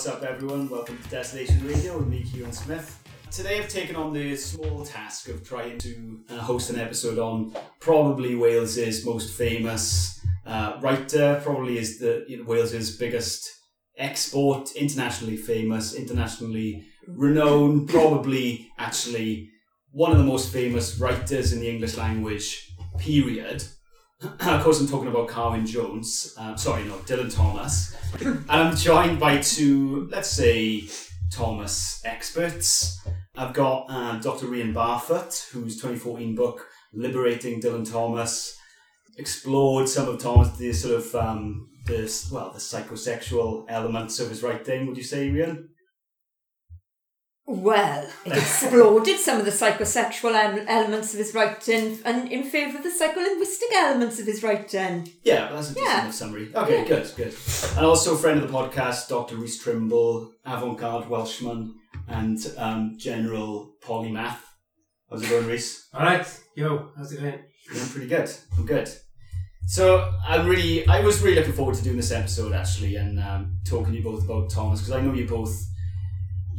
What's up, everyone? Welcome to Destination Radio with me, Kieran Smith. Today, I've taken on the small task of trying to uh, host an episode on probably Wales's most famous uh, writer. Probably is the you know, Wales's biggest export, internationally famous, internationally renowned. Probably actually one of the most famous writers in the English language. Period. Of course, I'm talking about Carwyn Jones. Uh, sorry, no, Dylan Thomas. and I'm joined by two, let's say, Thomas experts. I've got uh, Dr. Rhian Barfoot, whose 2014 book, Liberating Dylan Thomas, explored some of Thomas, the sort of, um, the, well, the psychosexual elements of his writing. Would you say, Rhian? Well, it exploded some of the psychosexual elements of his writing and in favour of the psycholinguistic elements of his writing. Yeah, well, that's a decent Yeah. enough summary. Okay, good, good. And also, friend of the podcast, Dr. Rhys Trimble, avant garde Welshman, and um, general polymath. How's it going, Rhys? All right, yo, how's it going? Yeah, pretty good. I'm good. So I'm really, I was really looking forward to doing this episode actually, and um, talking to you both about Thomas because I know you both,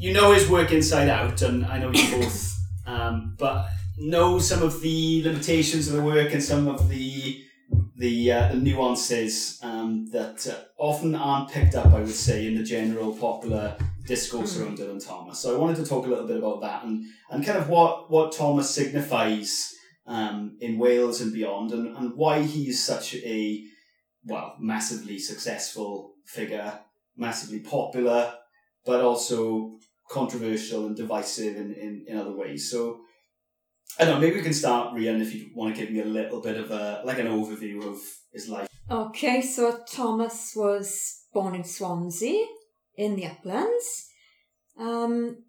you know his work inside out, and I know you both, um, but know some of the limitations of the work and some of the the, uh, the nuances um, that uh, often aren't picked up, I would say, in the general popular discourse around Dylan Thomas. So I wanted to talk a little bit about that and, and kind of what, what Thomas signifies um, in Wales and beyond, and, and why he's such a well massively successful figure, massively popular, but also controversial and divisive in, in, in other ways. So I don't know, maybe we can start, Rhian, if you want to give me a little bit of a like an overview of his life. Okay, so Thomas was born in Swansea in the uplands, um,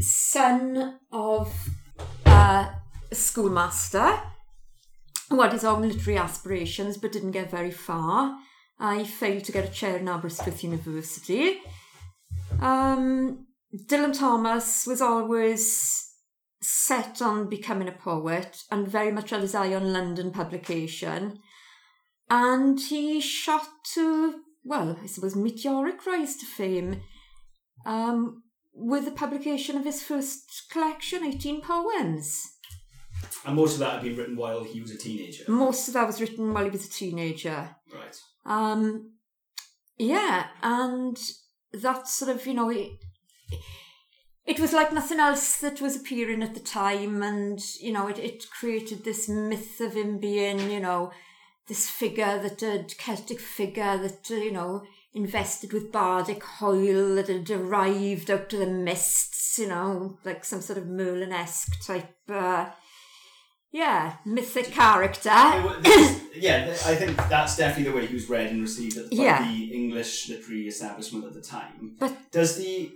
son of uh, a schoolmaster who had his own literary aspirations but didn't get very far. Uh, he failed to get a chair in Aberystwyth University. Um, Dylan Thomas was always set on becoming a poet and very much had his eye on London publication. And he shot to, well, I suppose, meteoric rise to fame um, with the publication of his first collection, 18 poems. And most of that had been written while he was a teenager. Most of that was written while he was a teenager. Right. Um, yeah, and that sort of, you know, it, it was like nothing else that was appearing at the time, and, you know, it, it created this myth of him being, you know, this figure that a Celtic figure that, uh, you know, invested with bardic oil that had arrived out of the mists, you know, like some sort of Merlin esque type, uh, yeah, mythic character. It wa- this- yeah, I think that's definitely the way he was read and received at by Yeah. the English literary establishment at the time. But- does the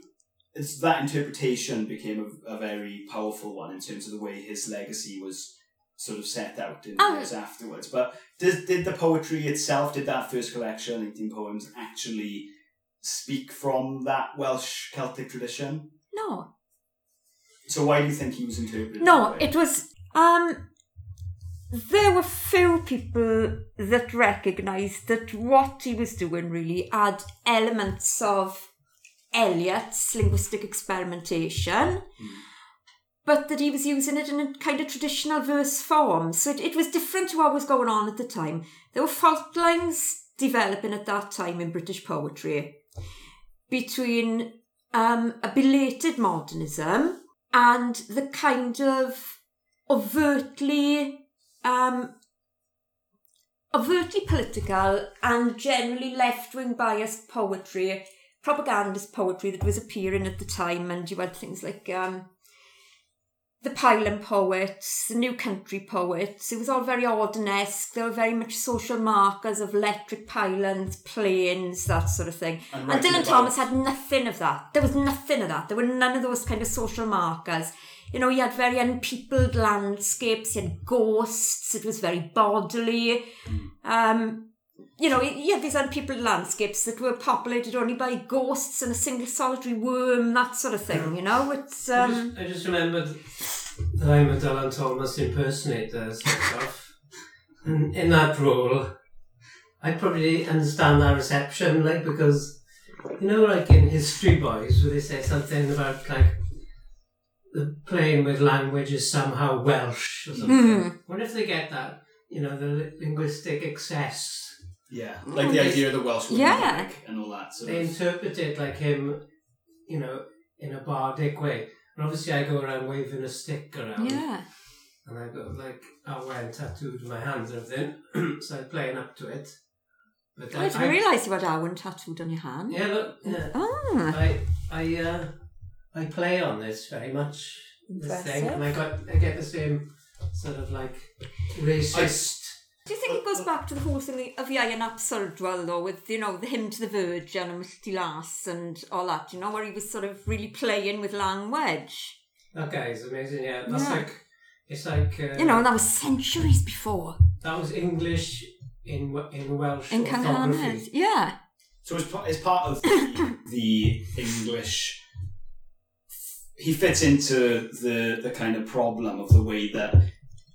is that interpretation became a, a very powerful one in terms of the way his legacy was sort of set out in Oh. years afterwards. But did did the poetry itself, did that first collection, eighteen poems, actually speak from that Welsh Celtic tradition? No, So why do you think he was interpreted? No, it was. Um, there were few people that recognised that what he was doing really had elements of Eliot's linguistic experimentation, but that he was using it in a kind of traditional verse form. So it, it was different to what was going on at the time. There were fault lines developing at that time in British poetry between um, a belated modernism and the kind of overtly um, overtly political and generally left-wing biased poetry propagandist poetry that was appearing at the time, and you had things like um, the Pylon poets, the New Country poets. It was all very Audenesque. There were very much social markers of electric pylons, planes, that sort of thing. And, and Dylan Thomas had nothing of that. There was nothing of that. There were none of those kind of social markers. You know, he had very unpeopled landscapes. He had ghosts. It was very bodily. Mm. Um, you know, he had these unpeopled landscapes that were populated only by ghosts and a single solitary worm, that sort of thing. You know, it's I, um, just, I just remembered that I'm a Dylan Thomas impersonator, sort of. And in that role, I probably understand that reception, like, because You know, like in History Boys, where they say something about like the playing with language is somehow Welsh or something. Hmm. What if they get that? You know, the linguistic excess. Yeah, like the idea of the Welsh woman Yeah. like, and all that sort They of. interpret it like him, you know, in a bardic way. And obviously, I go around waving a stick around. Yeah. And I got like I went tattooed my hands and everything, so I'm playing up to it. But I didn't realise you had Owen tattooed on your hand. Yeah, look, yeah. Ah, I I uh, I play on this very much. This thing, Impressive. and I got I get the same sort of like racist. Do you think it goes back to the whole thing of Ieuan ap Swrdwal though, with you know the hymn to the Virgin and Misty Lass and all that? You know where he was sort of really playing with language. That guy is amazing. Yeah, that's Yeah. like it's like uh, You know, and that was centuries before that was English in in Welsh in orthography. Yeah. So it's, pa- as part of the, the English, he fits into the the kind of problem of the way that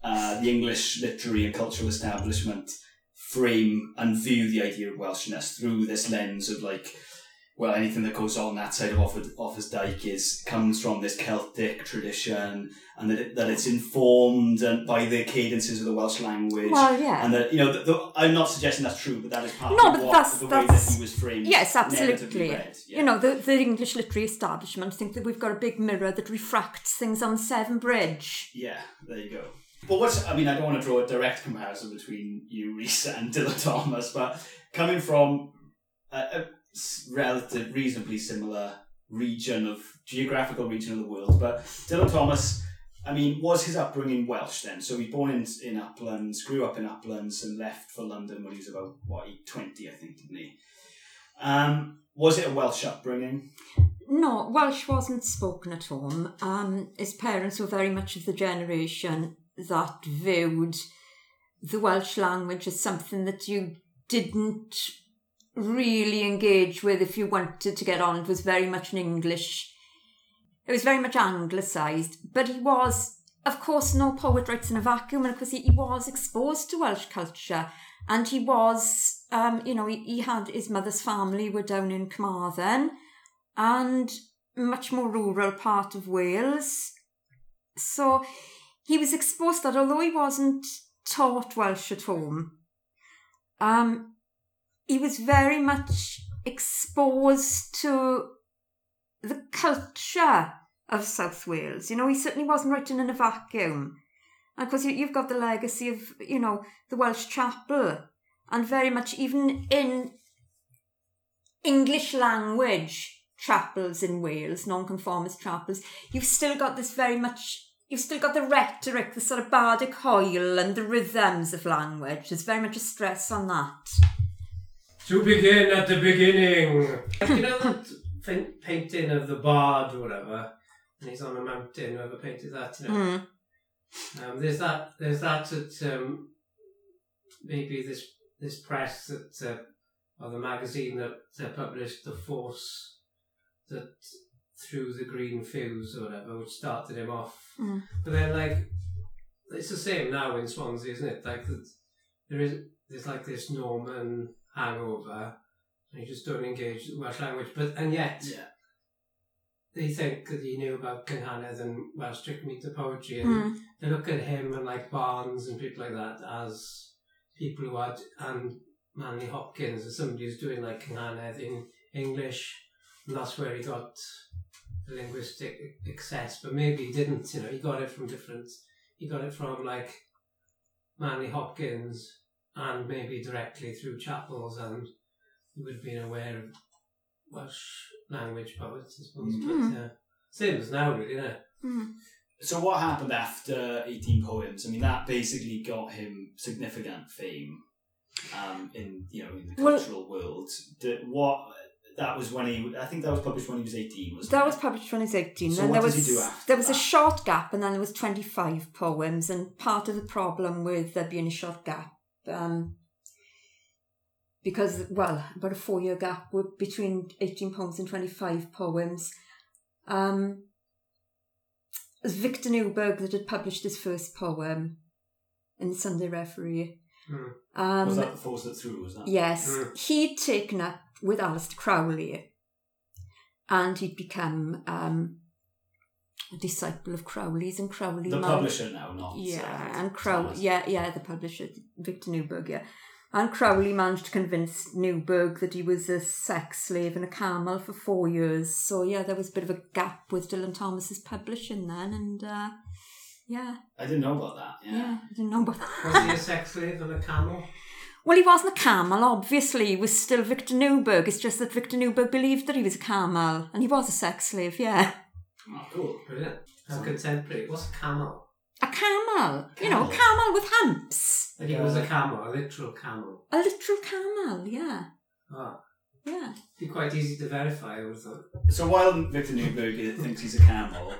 uh, the English literary and cultural establishment frame and view the idea of Welshness through this lens of like, well, anything that goes on that side of Offa's, Offa's Dyke is comes from this Celtic tradition, and that it, that it's informed and by the cadences of the Welsh language. Well, yeah. And that you know, the, the, I'm not suggesting that's true, but that is part No, of but what, that's- the way that he was framed. Yes, absolutely. Yeah. You know, the, the English literary establishment think that we've got a big mirror that refracts things on Severn Bridge. Yeah, there you go. But what's I mean, I don't want to draw a direct comparison between you, Risa, and Dylan Thomas, but coming from a relative, reasonably similar region of geographical region of the world, but Dylan Thomas. I mean, was his upbringing Welsh then? So he was born in, in Uplands, grew up in Uplands, and left for London when he was about, what, 20, I think, didn't he? Um, was it a Welsh upbringing? No, Welsh wasn't spoken at home. Um, his parents were very much of the generation that viewed the Welsh language as something that you didn't really engage with if you wanted to get on. It was very much an English. It was very much anglicised, but he was, of course, no poet writes in a vacuum, and of course he, he was exposed to Welsh culture, and he was, um, you know, he, he had his mother's family were down in Carmarthen, and much more rural part of Wales. So he was exposed that, although he wasn't taught Welsh at home. Um, he was very much exposed to the culture of South Wales. You know, he certainly wasn't writing in a vacuum. And of course, you, you've got the legacy of, you know, the Welsh chapel, and very much even in English language chapels in Wales, nonconformist chapels, you've still got this very much, you've still got the rhetoric, the sort of bardic hwyl and the rhythms of language. There's very much a stress on that. To begin at the beginning. you know that painting of the bard or whatever, and he's on a mountain. Whoever painted that, you know. Mm. Um, there's that. There's that at um, maybe this this press that uh, or the magazine that uh, published the force that threw the green fuse or whatever, which started him off. Mm. But then, like, it's the same now in Swansea, isn't it? Like, there is there's like this Norman hangover, and you just don't engage the Welsh language. But and yet Yeah. they think that he knew about Cynghanedd and Welsh trick meter poetry, and Mm. they look at him and like Barnes and people like that as people who are and Manley Hopkins as somebody who's doing like Cynghanedd in English, and that's where he got the linguistic excess. But maybe he didn't. You know, he got it from different. He got it from like Manley Hopkins and maybe directly through chapels, and he would have been aware of Welsh language poets, I suppose. Mm. But yeah, same as now, really. Yeah. Mm. So what happened after 18 poems? I mean, that basically got him significant fame um, in you know in the Well- cultural world. Did, what that was when he, I think that was published when he was 18. Wasn't That it? was published when he was 18. So then what there does was he do after there was a short gap, and then there was 25 poems. And part of the problem with there being a short gap, um, because well, about a four year gap between 18 poems and 25 poems. Um, it was Victor Neuburg that had published his first poem in the Sunday Referee. Hmm. Um, was that the force that threw? Was that? Yes, Mm. he'd taken up with Aleister Crowley and he'd become um, a disciple of Crowley's, and Crowley The managed- publisher now, not yeah, uh, and Crowley, Thomas. yeah, yeah, the publisher, Victor Neuburg, yeah. And Crowley managed to convince Neuburg that he was a sex slave and a camel for four years. So, yeah, there was a bit of a gap with Dylan Thomas's publishing then, and uh, yeah, I didn't know about that. yeah, Yeah. I didn't know about that. Was he a sex slave and a camel? Well, he wasn't a camel, obviously. He was still Victor Newberg. It's just that Victor Newberg believed that he was a camel, and he was a sex slave, yeah. Oh, cool. Brilliant. That's contemporary. What's a camel? A camel. You know, a camel with humps. Like he was a camel, a literal camel. A literal camel, yeah. Oh. Yeah. Be quite easy to verify, I would have thought. So while Victor Newberg thinks he's a camel,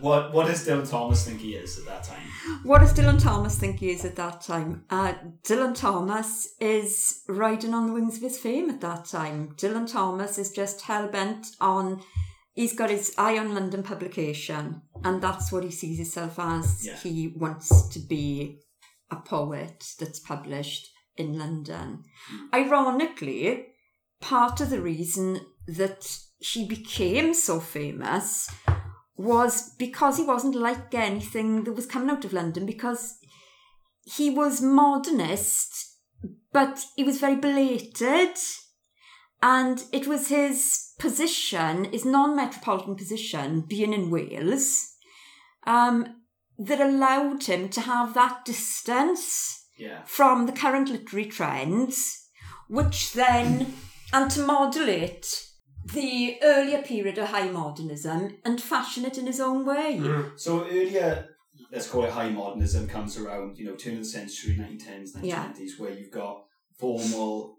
what what does Dylan Thomas think he is at that time? What does Dylan Thomas think he is at that time? Uh, Dylan Thomas is riding on the wings of his fame at that time. Dylan Thomas is just hell bent on. He's got his eye on London publication, and that's what he sees himself as. Yeah. He wants to be a poet that's published in London. Ironically, part of the reason that he became so famous was because he wasn't like anything that was coming out of London because he was modernist, but he was very belated. And it was his position, his non metropolitan position, being in Wales, um, that allowed him to have that distance Yeah. from the current literary trends, which then, and to modulate the earlier period of high modernism and fashion it in his own way. So earlier, let's call it high modernism, comes around, you know, turn of the century, 1910s, 1920s, where you've got formal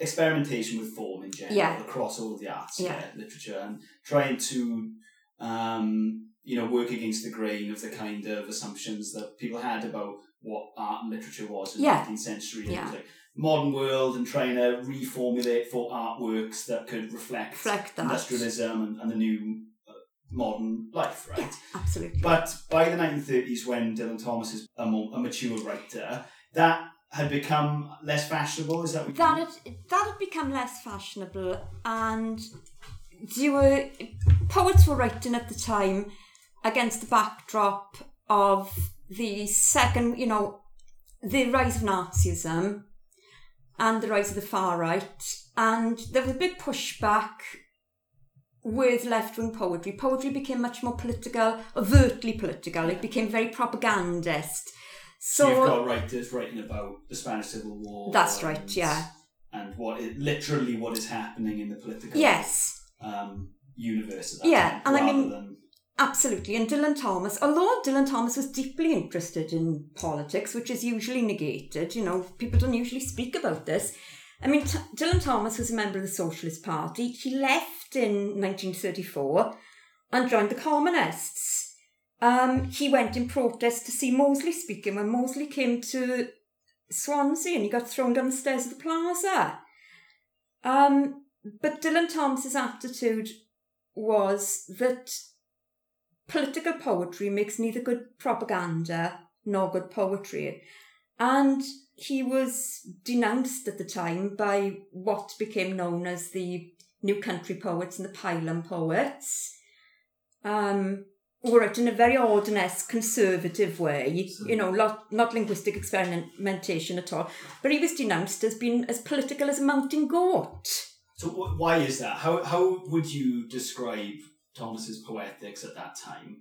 experimentation with form in general Yeah. across all of the arts, Yeah. yeah, literature, and trying to, um, you know, work against the grain of the kind of assumptions that people had about what art and literature was in Yeah. the 19th century. Yeah. Like modern world and trying to reformulate for artworks that could reflect, Reflect that. industrialism and, and the new uh, modern life, right? Absolutely. But by the 1930s, when Dylan Thomas is a, more, a mature writer, that had become less fashionable. Is that what that you had that had become less fashionable and you were poets were writing at the time against the backdrop of the second you know the rise of nazism and the rise of the far right. And there was a big pushback with left-wing poetry. Poetry became much more political overtly political. It became very propagandist. So You've got writers writing about the Spanish Civil War. That's and- right, yeah. And what it, literally what is happening in the political yes. um, universe at that Yeah, time, and I mean- than Absolutely. And Dylan Thomas, although Dylan Thomas was deeply interested in politics, which is usually negated, you know, people don't usually speak about this. I mean, T- Dylan Thomas was a member of the Socialist Party. He left in 1934 and joined the Communists. Um, he went in protest to see Mosley speaking when Mosley came to Swansea and he got thrown down the stairs of the plaza. Um, but Dylan Thomas's attitude was that political poetry makes neither good propaganda nor good poetry. And he was denounced at the time by what became known as the New Country poets and the Pylon poets. Um, who were written in a very ordinary, conservative way, you know, not, not linguistic experimentation at all. But he was denounced as being as political as a mountain goat. So why is that? How how would you describe Thomas's poetics at that time?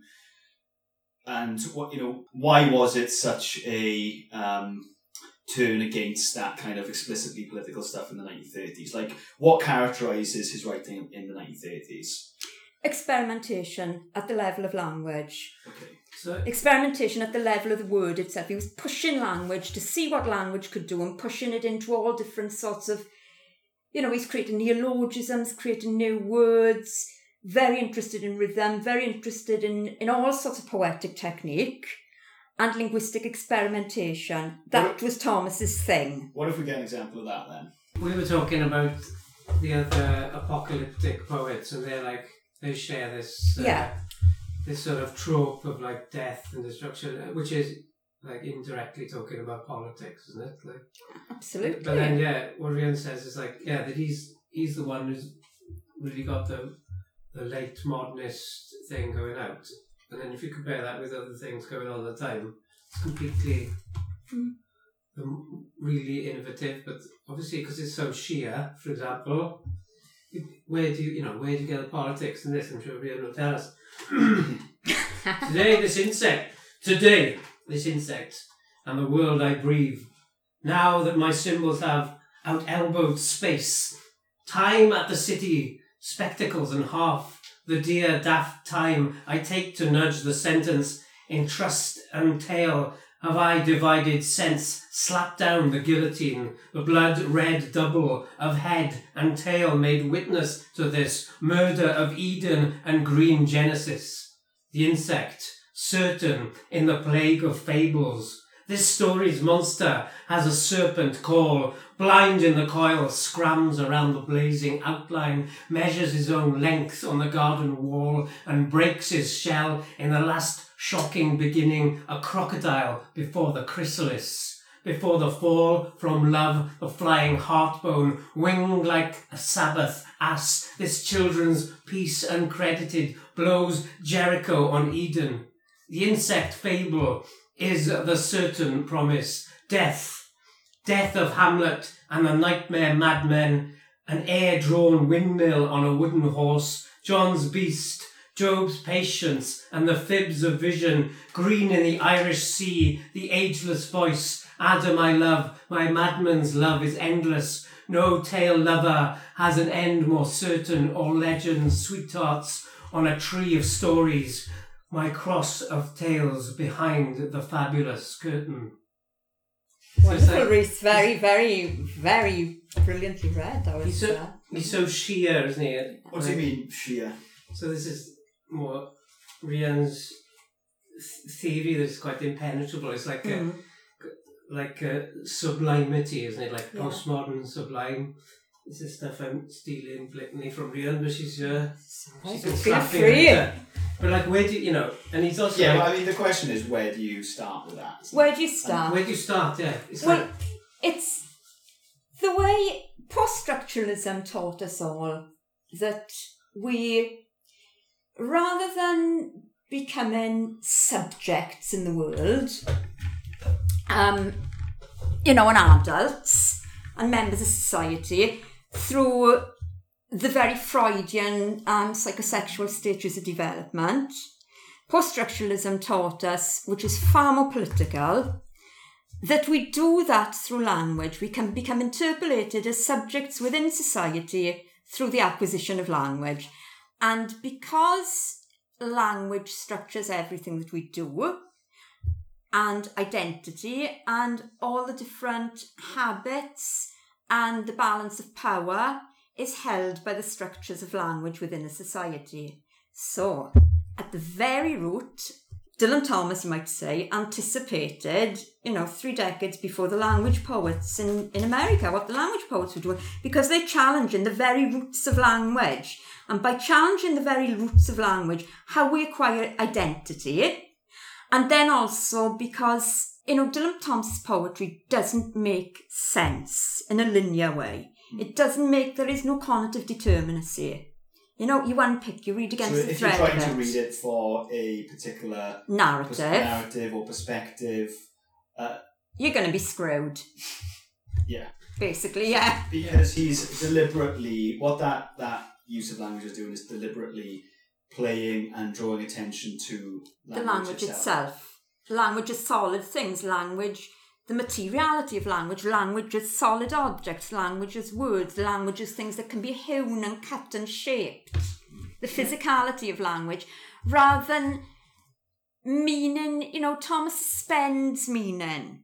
And what you know, why was it such a um, turn against that kind of explicitly political stuff in the 1930s? Like, what characterizes his writing in the 1930s? Experimentation at the level of language. Okay. So experimentation at the level of the word itself. He was pushing language to see what language could do and pushing it into all different sorts of, you know, he's creating neologisms, creating new words, very interested in rhythm, very interested in, in all sorts of poetic technique and linguistic experimentation. That was Thomas's thing. What if we get an example of that then? we were talking about the other apocalyptic poets, and they're like they share this uh, Yeah. this sort of trope of like death and destruction, uh, which is like indirectly talking about politics, isn't it? Like, Absolutely. but then yeah, what Rhian says is like yeah that he's he's the one who's really got the the late modernist thing going out, and then if you compare that with other things going on at the time, it's completely Mm. really innovative. But obviously, because it's so sheer, for example, where do you you know where do you get the politics in this? I'm sure will tell us. Today, this insect. Today, this insect, and the world I breathe. Now that my symbols have out elbowed space, time at the city, spectacles and half the dear daft time I take to nudge the sentence in trust and tale. Have I divided sense, slapped down the guillotine, the blood red double of head and tail made witness to this murder of Eden and green Genesis? The insect, certain in the plague of fables. This story's monster has a serpent call, blind in the coil, scrams around the blazing outline, measures his own length on the garden wall, and breaks his shell in the last shocking beginning, a crocodile before the chrysalis. Before the fall from love, the flying heartbone, winged like a Sabbath ass, this children's peace uncredited, blows Jericho on Eden. The insect fable is the certain promise. Death. Death of Hamlet and the nightmare madmen. An air-drawn windmill on a wooden horse. John's beast. Job's patience and the fibs of vision. Green in the Irish sea. The ageless voice. Adam I love. My madman's love is endless. No tale lover has an end more certain. All legends, sweethearts on a tree of stories my cross of tales behind the fabulous curtain. So it's Wonderful, like- Rhys. Very, very, very brilliantly read. I He's was. so, he's so sheer, isn't he? What do you mean, sheer? So this is more Rhian's th- theory that's quite impenetrable. It's like a, mm. like a sublimity, isn't it? Like Yeah. postmodern sublime. This is stuff I'm stealing blatantly from real, but she's uh, Sorry, she's been feel slapping free. it. But like, where do you, you know? And he's also Yeah, like, well, I mean, the question is, where do you start with that? isn't it? Where do you start? where do you start? Yeah, it's Well, like it's the way post structuralism taught us all that we, rather than becoming subjects in the world, um, you know, and adults and members of society through the very Freudian um, psychosexual stages of development. Post structuralism taught us, which is far more political, that we do that through language. We can become interpolated as subjects within society through the acquisition of language. And because language structures everything that we do, and identity, and all the different habits and the balance of power is held by the structures of language within a society. So, at the very root, Dylan Thomas, you might say, anticipated, you know, three decades before the language poets in, in America, what the language poets were doing, because they challenged in the very roots of language. And by challenging the very roots of language, how we acquire identity, and then also because, you know, Dylan Thomas's poetry doesn't make sense in a linear way. Hmm. It doesn't make, there is no cognitive determinacy. You know, you unpick, you read So against the if you're trying to read it for a particular pers- narrative, narrative or perspective, uh, you're going to be screwed. yeah, Basically, yeah. because he's deliberately what that that use of language is doing is deliberately playing and drawing attention to the language itself. Language is solid things. Language, the materiality of language. Language is solid objects. Language is words. Language is things that can be hewn and cut and shaped. The physicality of language, rather than meaning. You know, Thomas spends meaning.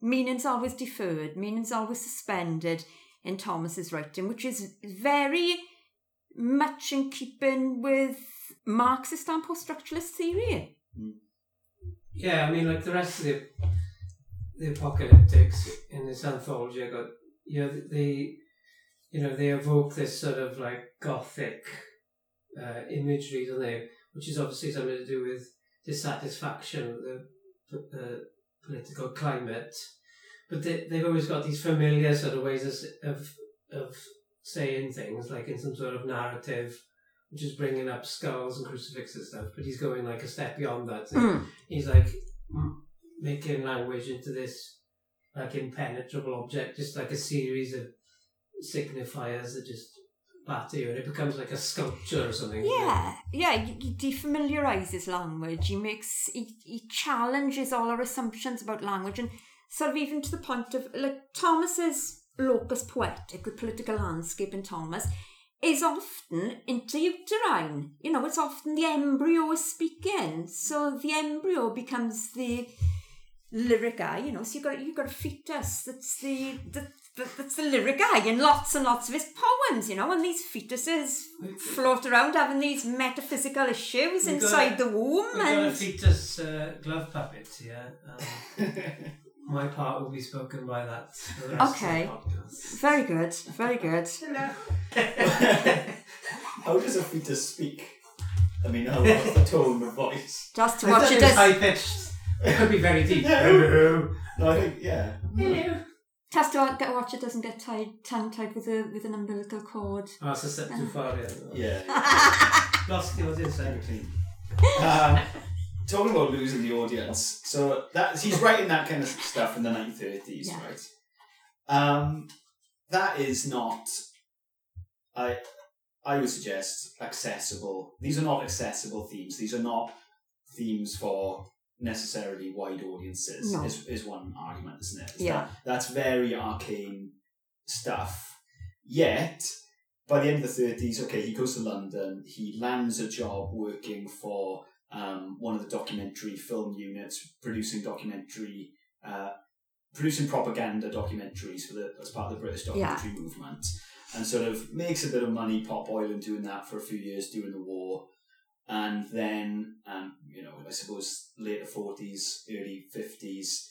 Meaning's always deferred. Meaning's always suspended in Thomas's writing, which is very much in keeping with Marxist and post-structuralist theory. Hmm. Yeah, I mean, like the rest of the the apocalyptics in this anthology, I got you know they you know they evoke this sort of like gothic uh, imagery, don't they? Which is obviously something to do with dissatisfaction with the, the political climate. But they, they've always got these familiar sort of ways of of saying things, like in some sort of narrative which is bringing up skulls and crucifixes and stuff. But he's going like a step beyond that. Mm. He's like making language into this like impenetrable object, just like a series of signifiers that just batter you, and it becomes like a sculpture or something. Yeah, yeah, he, he defamiliarizes language. He makes, he, he challenges all our assumptions about language and sort of even to the point of, like, Thomas's locus poetic, the political landscape in Thomas, is often interuterine. You know, it's often the embryo is speaking. So the embryo becomes the lyric eye, you know, so you've got, you've got a fetus that's the, the, the that's the lyric eye in lots and lots of his poems, you know, and these fetuses float around having these metaphysical issues We've inside a- the womb We've got a and fetus uh, glove puppet yeah. Um, my part will be spoken by that. The rest Okay. Of the very good, very good. Hello. How does a fetus speak? I mean, how, what's the tone of voice? Just to I watch thought it it high pitched. It could be very deep. Yeah. Hello. No, I think, yeah. Hello. just to get watch it doesn't get tied tongue tied with a with an umbilical cord. Oh, it's a step too far in. Yeah. Lost yours inside. clean. Um, talking about losing the audience, so that he's writing that kind of stuff in the 1930s, Yeah. right? Um, that is not. I I would suggest accessible. These are not accessible themes. These are not themes for necessarily wide audiences. No. Is is one argument, isn't it? Is Yeah. that- that's very arcane stuff. Yet by the end of the 30s, okay, he goes to London, he lands a job working for um, one of the documentary film units, producing documentary, uh, producing propaganda documentaries for the, as part of the British documentary movement, and sort of makes a bit of money, pop oil, and doing that for a few years during the war. And then, um, you know, I suppose later 40s, early 50s,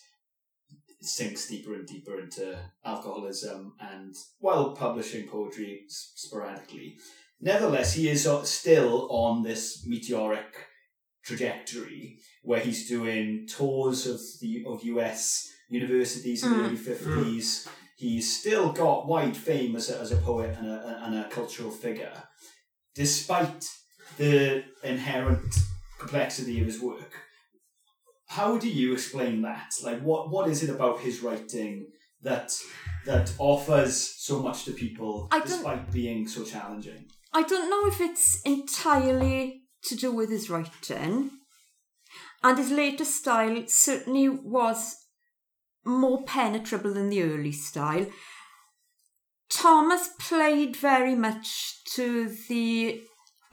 sinks deeper and deeper into alcoholism and while publishing poetry sporadically. Nevertheless, he is still on this meteoric trajectory where he's doing tours of the of US universities in the Mm. early fifties. He's still got wide fame as a, as a poet and a, and a cultural figure, despite the inherent complexity of his work. How do you explain that? Like, what what is it about his writing that that offers so much to people, despite being so challenging? I don't know if it's entirely to do with his writing, and his later style certainly was more penetrable than the early style. Thomas played very much to the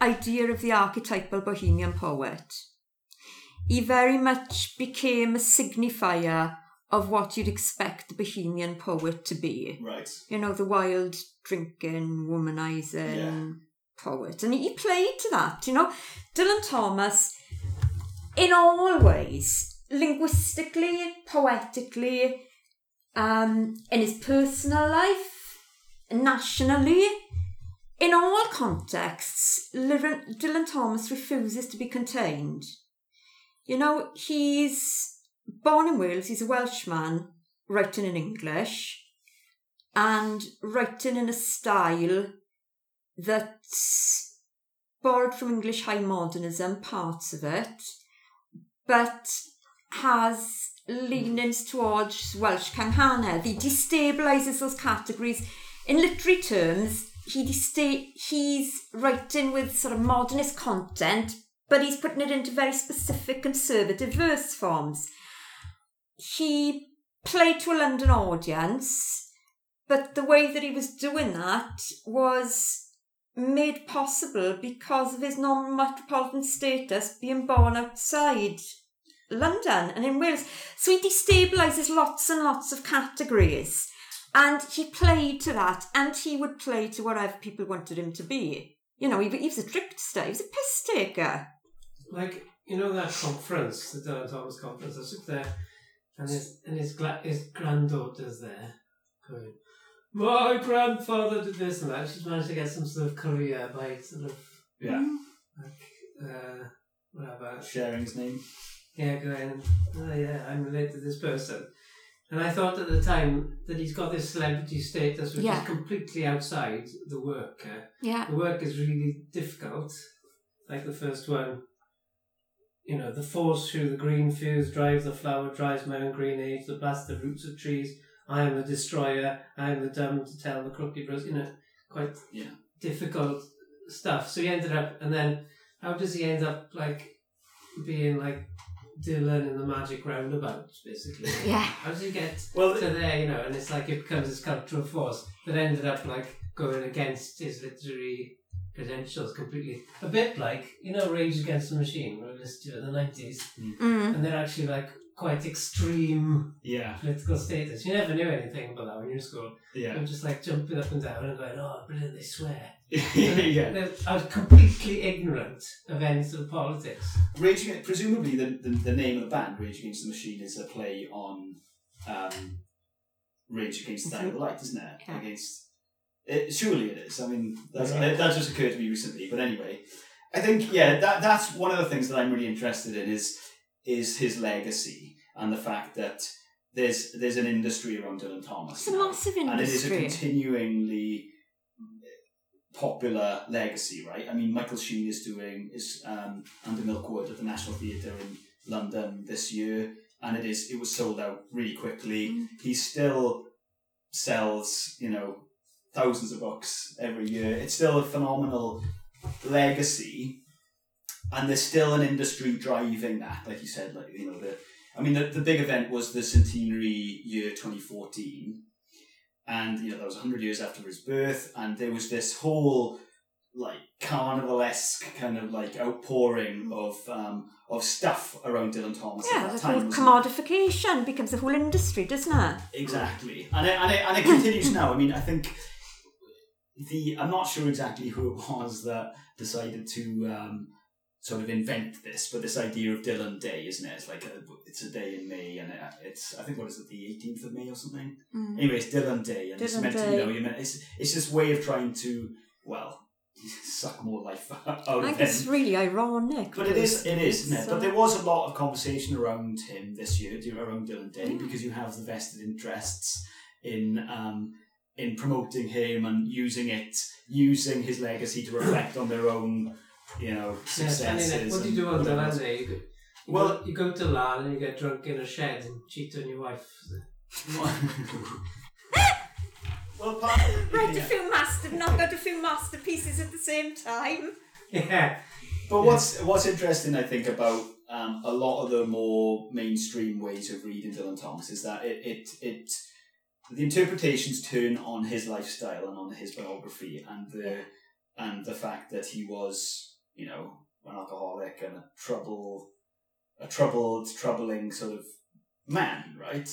idea of the archetypal bohemian poet. He very much became a signifier of what you'd expect the bohemian poet to be Right. you know, the wild drinking, womanizing Yeah. Poet. And he played to that, you know. Dylan Thomas, in all ways, linguistically, poetically, um, in his personal life, nationally, in all contexts, Dylan Thomas refuses to be contained. You know, he's born in Wales, he's a Welshman, writing in English and writing in a style that's borrowed from English high modernism, parts of it, but has leanings towards Welsh Cynghanedd. He destabilises those categories. In literary terms, he desta- he's writing with sort of modernist content, but he's putting it into very specific conservative verse forms. He played to a London audience, but the way that he was doing that was made possible because of his non-metropolitan status being born outside London and in Wales. So he destabilises lots and lots of categories. And he played to that, and he would play to whatever people wanted him to be. You know, he, he was a trickster, he was a piss taker. Like you know that conference, the Dylan Thomas conference. I up there, and his and his his granddaughter's there, going, "My grandfather did this and that." She's managed to get some sort of career by sort of Yeah. like uh, whatever. Sharing his name. Yeah, going, oh yeah, I'm related to this person. And I thought at the time that he's got this celebrity status which Yeah. is completely outside the work. uh, Yeah. the work is really difficult. Like the first one, you know, the force through the green fields drives the flower, drives my own green age, the blast the roots of trees. I am a destroyer. I am the dumb to tell the crooked rose. You know, quite Yeah. difficult stuff. So he ended up, and then how does he end up like being like Dylan in the Magic Roundabout, basically? Yeah. How does he get Well, to there, you know, and it's like it becomes this cultural force that ended up like going against his literary credentials completely. A bit like, you know, Rage Against the Machine, where we listened to in the 90s, Mm. and they're actually like quite extreme yeah, political status. You never knew anything about that when you were in school. yeah, I'm just like jumping up and down and going, oh, brilliant, they swear. yeah. They're- I was completely ignorant of any sort of politics. Rage Against, presumably the, the the name of the band Rage Against the Machine is a play on um, Rage Against the Dying Light, isn't it? Yeah. Against it, surely it is. I mean, that's, Okay. that just occurred to me recently. But anyway, I think yeah, that that's one of the things that I'm really interested in is is his legacy and the fact that there's there's an industry around Dylan Thomas. It's a now. massive and it is a industry. continuingly popular legacy, right? I mean, Michael Sheen is doing is um, under Milk Wood at the National Theatre in London this year, and it is it was sold out really quickly. Mm. He still sells, you know, thousands of books every year. It's still a phenomenal legacy, and there's still an industry driving that. Like you said, like you know the. I mean, the, the big event was the centenary year 2014, and you know that was 100 years after his birth, and there was this whole like carnivalesque kind of like outpouring of um, of stuff around Dylan Thomas Yeah, at that the time. whole commodification becomes a whole industry, doesn't it? Exactly, and it, and it, and it continues now. I mean, I think the I'm not sure exactly who it was that decided to um, sort of invent this, but this idea of Dylan Day, isn't it? It's like a, it's a day in May, and it, it's I think what is it, the 18th of May or something. Mm. Anyway, it's Dylan Day, and it's Dylan meant to, Day. you know, you meant, it's it's this way of trying to well suck more life out of it. I of think him. it's really ironic. But it is, it is, isn't it? It's, But there was a lot of conversation around him this year, around Dylan Day, Yeah. because you have the vested interests in um, in promoting him and using it, using his legacy to reflect on their own, you know, Yes, and successes. then, what do you do on whatever Dylan. Day? You go, you Well- go, you go to Laugharne and you get drunk in a shed and cheat on your wife. well, part, Write a few master, knock out a few masterpieces at the same time. Yeah. But what's what's interesting, I think, about um, a lot of the more mainstream ways of reading Dylan Thomas is that it it it the interpretations turn on his lifestyle and on his biography and the and the fact that he was you know an alcoholic and a trouble a troubled troubling sort of man, right?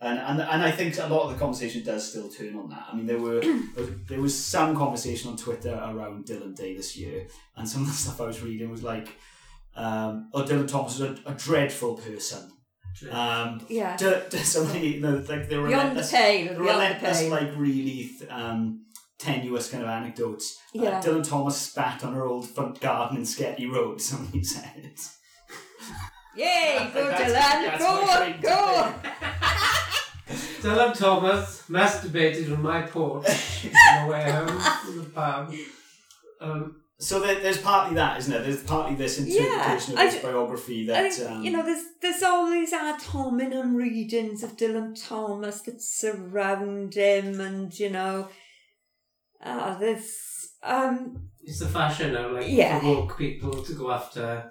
And, and and I think a lot of the conversation does still turn on that. I mean, there were there was some conversation on Twitter around Dylan Day this year, and some of the stuff I was reading was like, um, "Oh, Dylan Thomas is a, a dreadful person." Um, Yeah. d- d- somebody, you know, like the Beyond the relentless, pale, the beyond the relentless, pale. like really th- um, tenuous kind of anecdotes. Uh, Yeah. Dylan Thomas spat on her old front garden in Sketty Road. Somebody said. Yay, go That's- Dylan, go, my claim to go. Dylan Thomas masturbated on my porch on the way home from the pub. Um, So there, there's partly that, isn't there? There's partly this interpretation I of his ju- biography I that think, um, you know, there's there's all these ad hominem readings of Dylan Thomas that surround him, and you know, uh, there's um, it's the fashion of like Yeah. for woke people to go after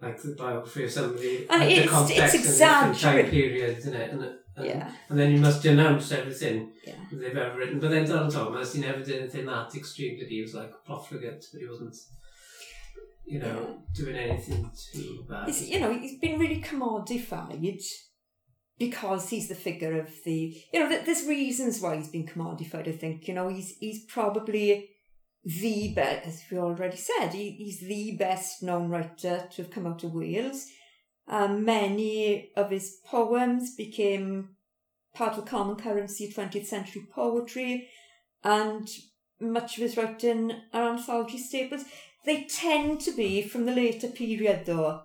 like the biography of somebody And the it's- context it's and different time periods, isn't it? And, and, yeah, and then you must denounce everything Yeah. they've ever written. But then Dylan Thomas, he never did anything that extreme. that he? Was like profligate, but he wasn't, you know, doing anything too bad. He's, you know, he's been really commodified because he's the figure of the. You know, there's reasons why he's been commodified. I think you know he's he's probably the best, as we already said, he, he's the best known writer to have come out of Wales. Um, many of his poems became part of common currency of 20th century poetry, and much of his writing are anthology staples. They tend to be from the later period, though.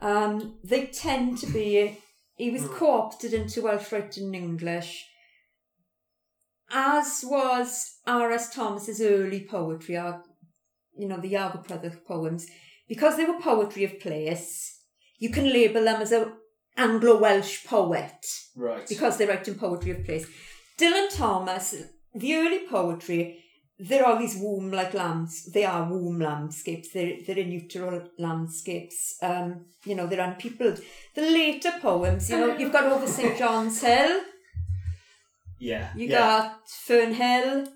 Um, they tend to be He was Mm. co-opted into Welsh writing in English, as was R.S. Thomas's early poetry, you know, the Iago Prytherch poems. Because they were poetry of place, you can label them as a Anglo-Welsh poet Right. because they write in poetry of place. Dylan Thomas, the early poetry, there are these womb like lands. They are womb landscapes. They're, they're utero landscapes. Um, you know, they're unpeopled. The later poems, you know, you've got over St. John's Hill, yeah. you yeah. got Fern Hill.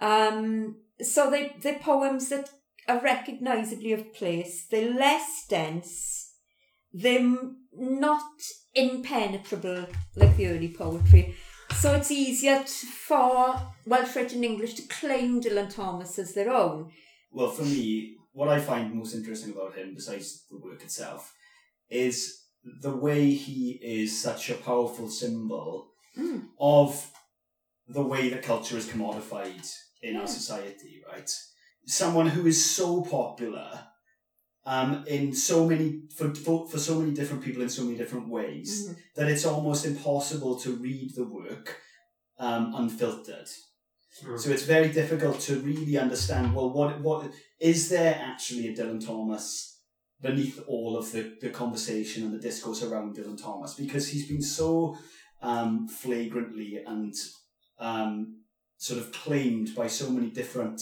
Um, so they, they're poems that are recognisably of place. They're less dense. They're not impenetrable like the early poetry. So it's easier to, for Welsh written English to claim Dylan Thomas as their own. Well, for me, what I find most interesting about him, besides the work itself, is the way he is such a powerful symbol Mm. of the way that culture is commodified in Yeah. our society, right? Someone who is so popular um, in so many for, for for so many different people in so many different ways Mhm. that it's almost impossible to read the work um, unfiltered. Mm. So it's very difficult to really understand. Well, what what is there actually a Dylan Thomas beneath all of the, the conversation and the discourse around Dylan Thomas? Because he's been so um, flagrantly and um, sort of claimed by so many different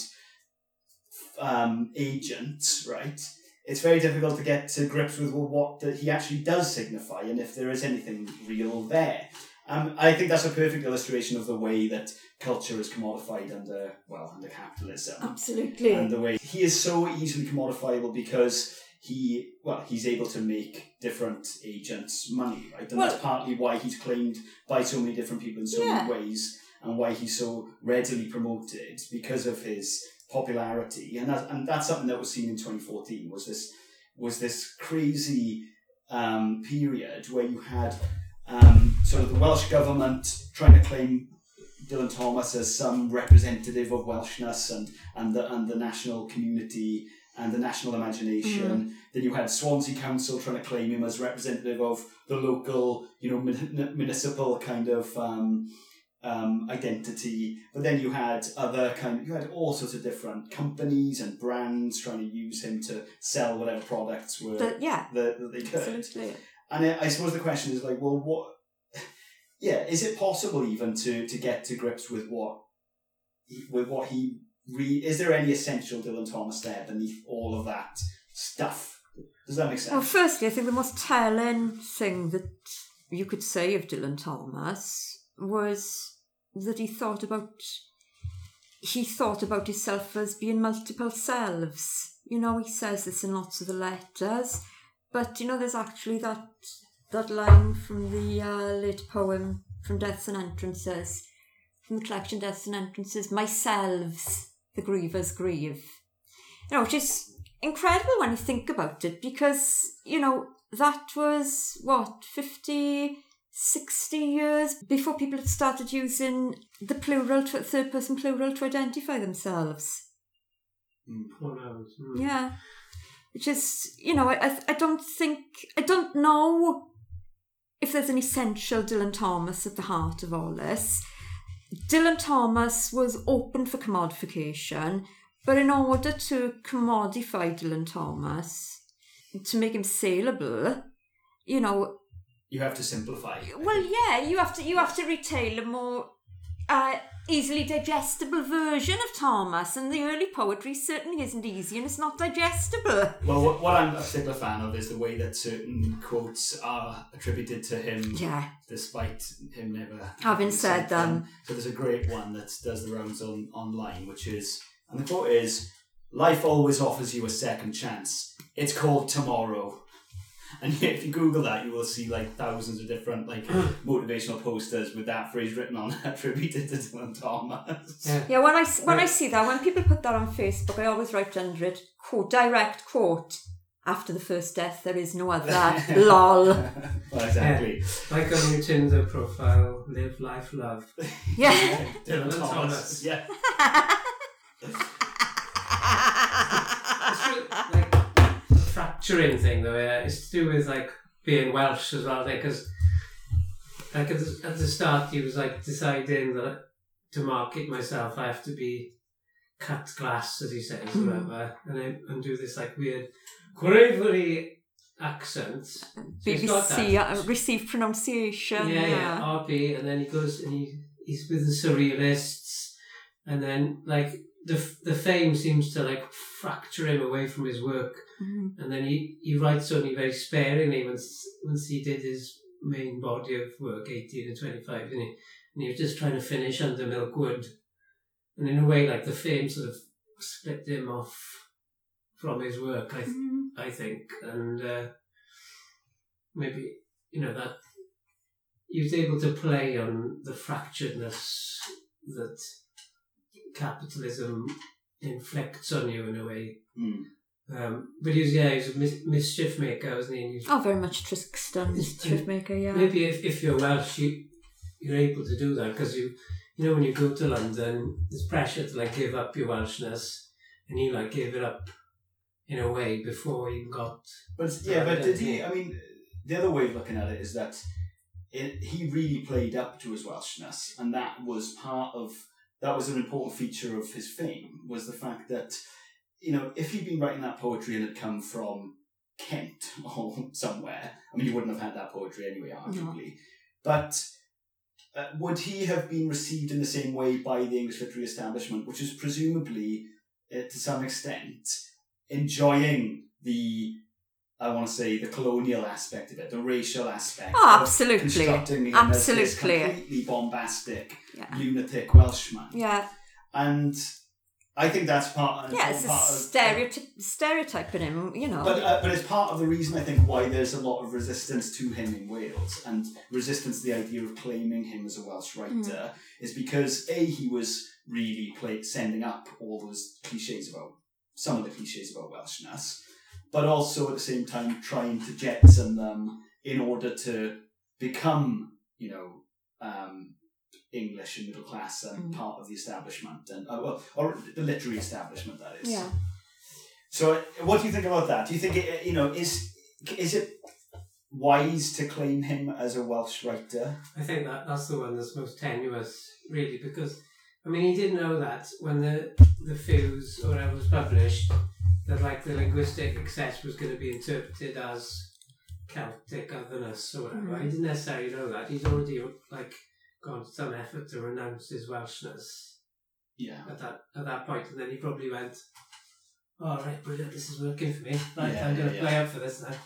um, agents, right? It's very difficult to get to grips with well, what that he actually does signify and if there is anything real there. Um, I think that's a perfect illustration of the way that culture is commodified under well under capitalism Absolutely. and the way he is so easily commodifiable because he well he's able to make different agents money right and Well- that's partly why he's claimed by so many different people in so Yeah. many ways and why he's so readily promoted because of his popularity and that, and that's something that was seen in 2014 was this was this crazy um, period where you had um, sort of the Welsh government trying to claim Dylan Thomas as some representative of Welshness and and the and the national community and the national imagination. Then you had Swansea Council trying to claim him as representative of the local, you know, mun- municipal kind of um, um, identity. But then you had other kind. you had all sorts of different companies and brands trying to use him to sell whatever products were The- yeah, that, that they could. absolutely. And I I suppose the question is like, well, what? Yeah, is it possible even to to get to grips with what, he- with what he re? Is there any essential Dylan Thomas there beneath all of that stuff? Does that make sense? Well, firstly, I think the most telling thing that you could say of Dylan Thomas was that he thought about he thought about himself as being multiple selves. You know, he says this in lots of the letters, but you know, there's actually that that line from the uh, late poem from Deaths and Entrances, from the collection Deaths and Entrances, myselves the grievers grieve. You know, which is incredible when you think about it because, you know, that was what, 50, 60 years before people had started using the plural, to, third person plural to identify themselves. Pronouns. mm. Yeah. Which is, you know, I, I, I don't think, I don't know if there's an essential Dylan Thomas at the heart of all this. Dylan Thomas was open for commodification, but in order to commodify Dylan Thomas, to make him saleable, you know, you have to simplify. well, yeah, you have to you have to retail a more uh, easily digestible version of Thomas, and the early poetry certainly isn't easy, and it's not digestible. Well, what, what I'm a particular fan of is the way that certain quotes are attributed to him, Yeah, despite him never Having said them. So there's a great one that does the rounds on online, which is, and the quote is, "Life always offers you a second chance. It's called tomorrow." And yet, if you Google that, you will see like thousands of different like motivational posters with that phrase written on, attributed to Dylan Thomas. Yeah. yeah. When I s- when I see that, when people put that on Facebook, I always write under it quote direct quote. After the first death, there is no other. Lol. well, exactly. Like on your Tinder profile, live, life, love. Yeah. Dylan Dylan Thomas. Thomas. Yeah. The thing though. Yeah, it's to do with like being Welsh as well. Because like at the, at the start, he was like deciding that to market myself, I have to be cut glass, as he says, Mm. whatever, and then and do this like weird quavery accent. BBC uh, received pronunciation. yeah, yeah, RP, and then he goes and he he's with the surrealists, and then like the the fame seems to like fracture him away from his work, Mhm. and then he he writes only very sparingly once once he did his main body of work, eighteen and twenty five, and he and he was just trying to finish under Milk Wood, and in a way, like the fame sort of split him off from his work. I Mhm. I think, and uh, maybe you know that he was able to play on the fracturedness that capitalism inflicts on you in a way. Mm. Um, but he was yeah, he was a mis- mischief maker, wasn't he? He was- Oh, very much trickster, mischief maker, yeah. Maybe if, if you're Welsh, you, you're able to do that because you you know when you go to London, there's pressure to like give up your Welshness, and he like gave it up in a way before he got But yeah, but did he? I mean, the other way of looking at it is that it, he really played up to his Welshness, and that was part of that was an important feature of his fame was the fact that you know if he'd been writing that poetry and it come from Kent or somewhere, I mean, he wouldn't have had that poetry anyway, arguably. But uh, would he have been received in the same way by the English literary establishment, which is presumably, uh, to some extent, enjoying the I want to say the colonial aspect of it, the racial aspect. Oh, of absolutely. constructing him as this completely bombastic, Yeah. lunatic Welshman. Yeah, And I think that's part. yeah, it's a part of, stereotype, stereotyping him, you know. But, uh, but it's part of the reason I think why there's a lot of resistance to him in Wales and resistance to the idea of claiming him as a Welsh writer is because a he was really play, sending up all those cliches about some of the cliches about Welshness, but also at the same time trying to jettison them in order to become you know um, English and middle class and Mm. part of the establishment and uh, well or the literary establishment that is. yeah. So, uh, what do you think about that? Do you think it, you know is is it wise to claim him as a Welsh writer? I think that that's the one that's most tenuous, really, because I mean he didn't know that when the the fuse or whatever was published, that like the linguistic excess was going to be interpreted as Celtic otherness or whatever. Mhm. He didn't necessarily know that. He'd already like gone to some effort to renounce his Welshness Yeah. at that at that point, and then he probably went, "All right, brilliant, this is working for me. Right, Yeah, I'm going to yeah, play up for this now."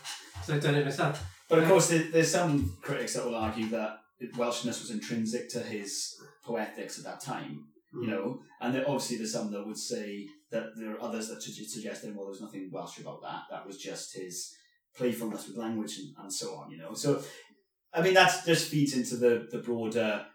So I've done it myself. But of Yeah. course, there's some critics that will argue that Welshness was intrinsic to his poetics at that time. You know, and there, obviously there's some that would say that there are others that suggest suggesting, well, there's nothing Welsh about that. That was just his playfulness with language and, and so on. You know, so I mean that just feeds into the the broader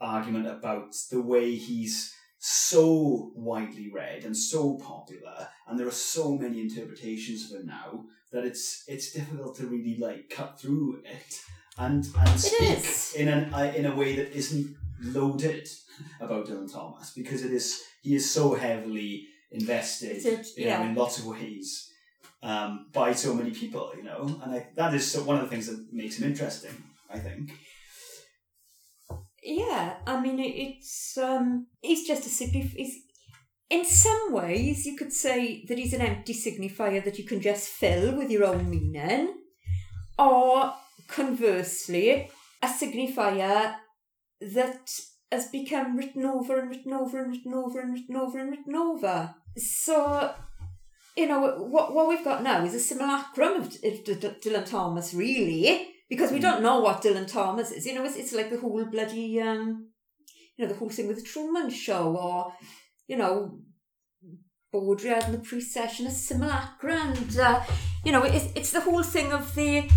argument about the way he's so widely read and so popular, and there are so many interpretations of him now that it's it's difficult to really like cut through it and and speak in an uh, in a way that isn't loaded about Dylan Thomas because it is he is so heavily invested you know, Yeah. in lots of ways um, by so many people, you know, and I, that is so, one of the things that makes him interesting. I think. Yeah, I mean, it, it's um, he's just a signif. He's, in some ways, you could say that he's an empty signifier that you can just fill with your own meaning, or conversely, a signifier that has become written over and written over and written over and written over and written over. So, you know, what what we've got now is a simulacrum of, of D- Dylan Thomas, really, because we don't know what Dylan Thomas is. You know, it's, it's like the whole bloody, um, you know, the whole thing with the Truman Show, or you know, Baudrillard and the Precession, a simulacra, and uh, you know, it's it's the whole thing of the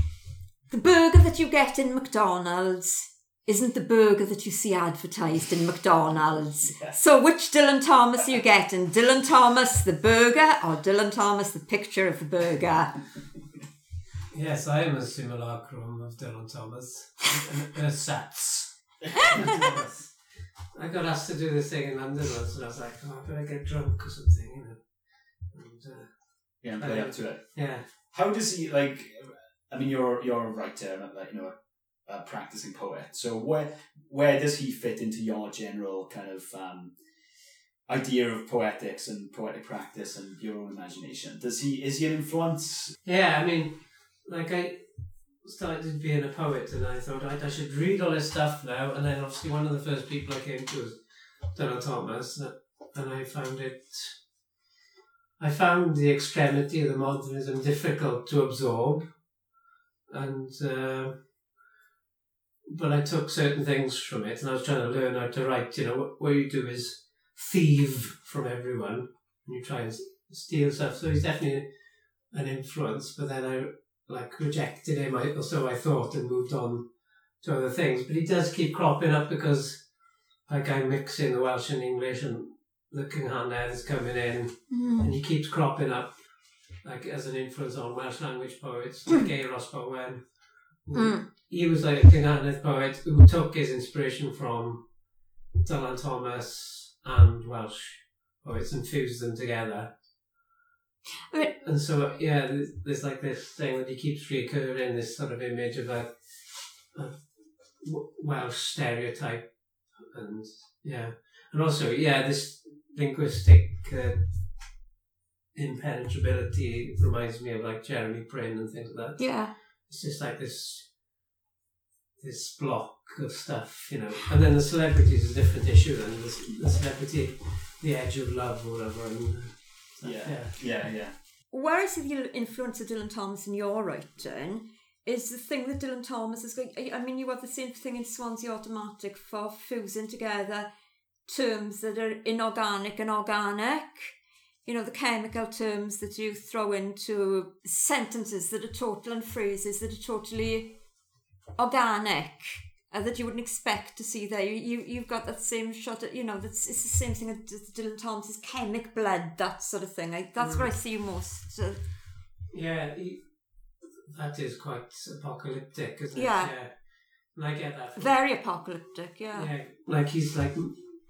the burger that you get in McDonald's isn't the burger that you see advertised in McDonald's. So which Dylan Thomas are you getting? Dylan Thomas the burger or Dylan Thomas the picture of the burger? Yes, I am a simulacrum of Dylan Thomas. uh, Sats. I got asked to do this thing in London once, and I was like, oh, I better get drunk or something, you know. And, uh, Yeah, play up to it. yeah, How does he like? I mean, you're you're a writer, like you know, a practicing poet. So where where does he fit into your general kind of um, idea of poetics and poetic practice and your own imagination? Does he is he an influence? Yeah, I mean, like I started being a poet and I thought I, I should read all this stuff now. And then obviously one of the first people I came to was Dylan Thomas, and I found it. I found the extremity of the modernism difficult to absorb, and uh, but I took certain things from it, and I was trying to learn how to write. You know, what, what you do is thieve from everyone, and you try and steal stuff. So he's definitely an influence. But then I like rejected him, or so I thought, and moved on to other things. But he does keep cropping up because, like, I'm mixing the Welsh and English, and the Cynghanedd is coming in, Mm. and he keeps cropping up, like as an influence on Welsh language poets, like Euros Bowen. Mm. He was like a Cynghanedd poet who took his inspiration from Dylan Thomas and Welsh poets and fused them together. I mean- and so yeah, there's, there's like this thing that he keeps recurring, this sort of image of a, a Welsh stereotype, and yeah, and also yeah, this linguistic uh, impenetrability reminds me of like Jeremy Prynne and things like that. Yeah. It's just like this this block of stuff, you know. And then the celebrity is a different issue. Then the, the celebrity, the edge of love, or whatever. And, uh, Yeah. yeah. Yeah, yeah. Where the influence of Dylan Thomas in your writing is the thing that Dylan Thomas is going. I I mean, you have the same thing in Swansea Automatic for fusing together terms that are inorganic and organic. You know, the chemical terms that you throw into sentences that are total and phrases that are totally organic. Uh, that you wouldn't expect to see there. You, you you've got that same shot. At, you know, that's it's the same thing as Dylan Thomas's chemic blood, that sort of thing. I, that's where I see most. Uh, Yeah, that is quite apocalyptic, isn't Yeah. it? Yeah. And I get that. Very apocalyptic. Yeah. yeah, like he's like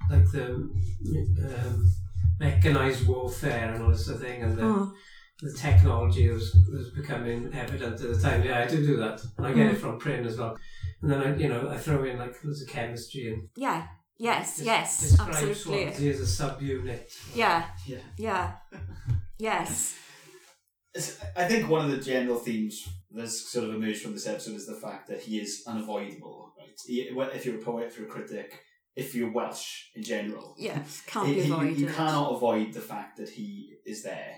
like the um, mechanized warfare and all this sort of thing, and the, Mm. the technology was was becoming evident at the time. Yeah, I do do that, and I get it from Prynne as well. And then I, you know, I throw in like loads of chemistry and Yeah. Yes. des- yes. describe Absolutely. Swansea as a subunit. Yeah. Yeah. Yeah. Yes. I think one of the general themes that's sort of emerged from this episode is the fact that he is unavoidable. Right? He, if you're a poet, if you're a critic, if you're Welsh in general, Yes. Can't he- be he- you- avoided. you cannot avoid the fact that he is there,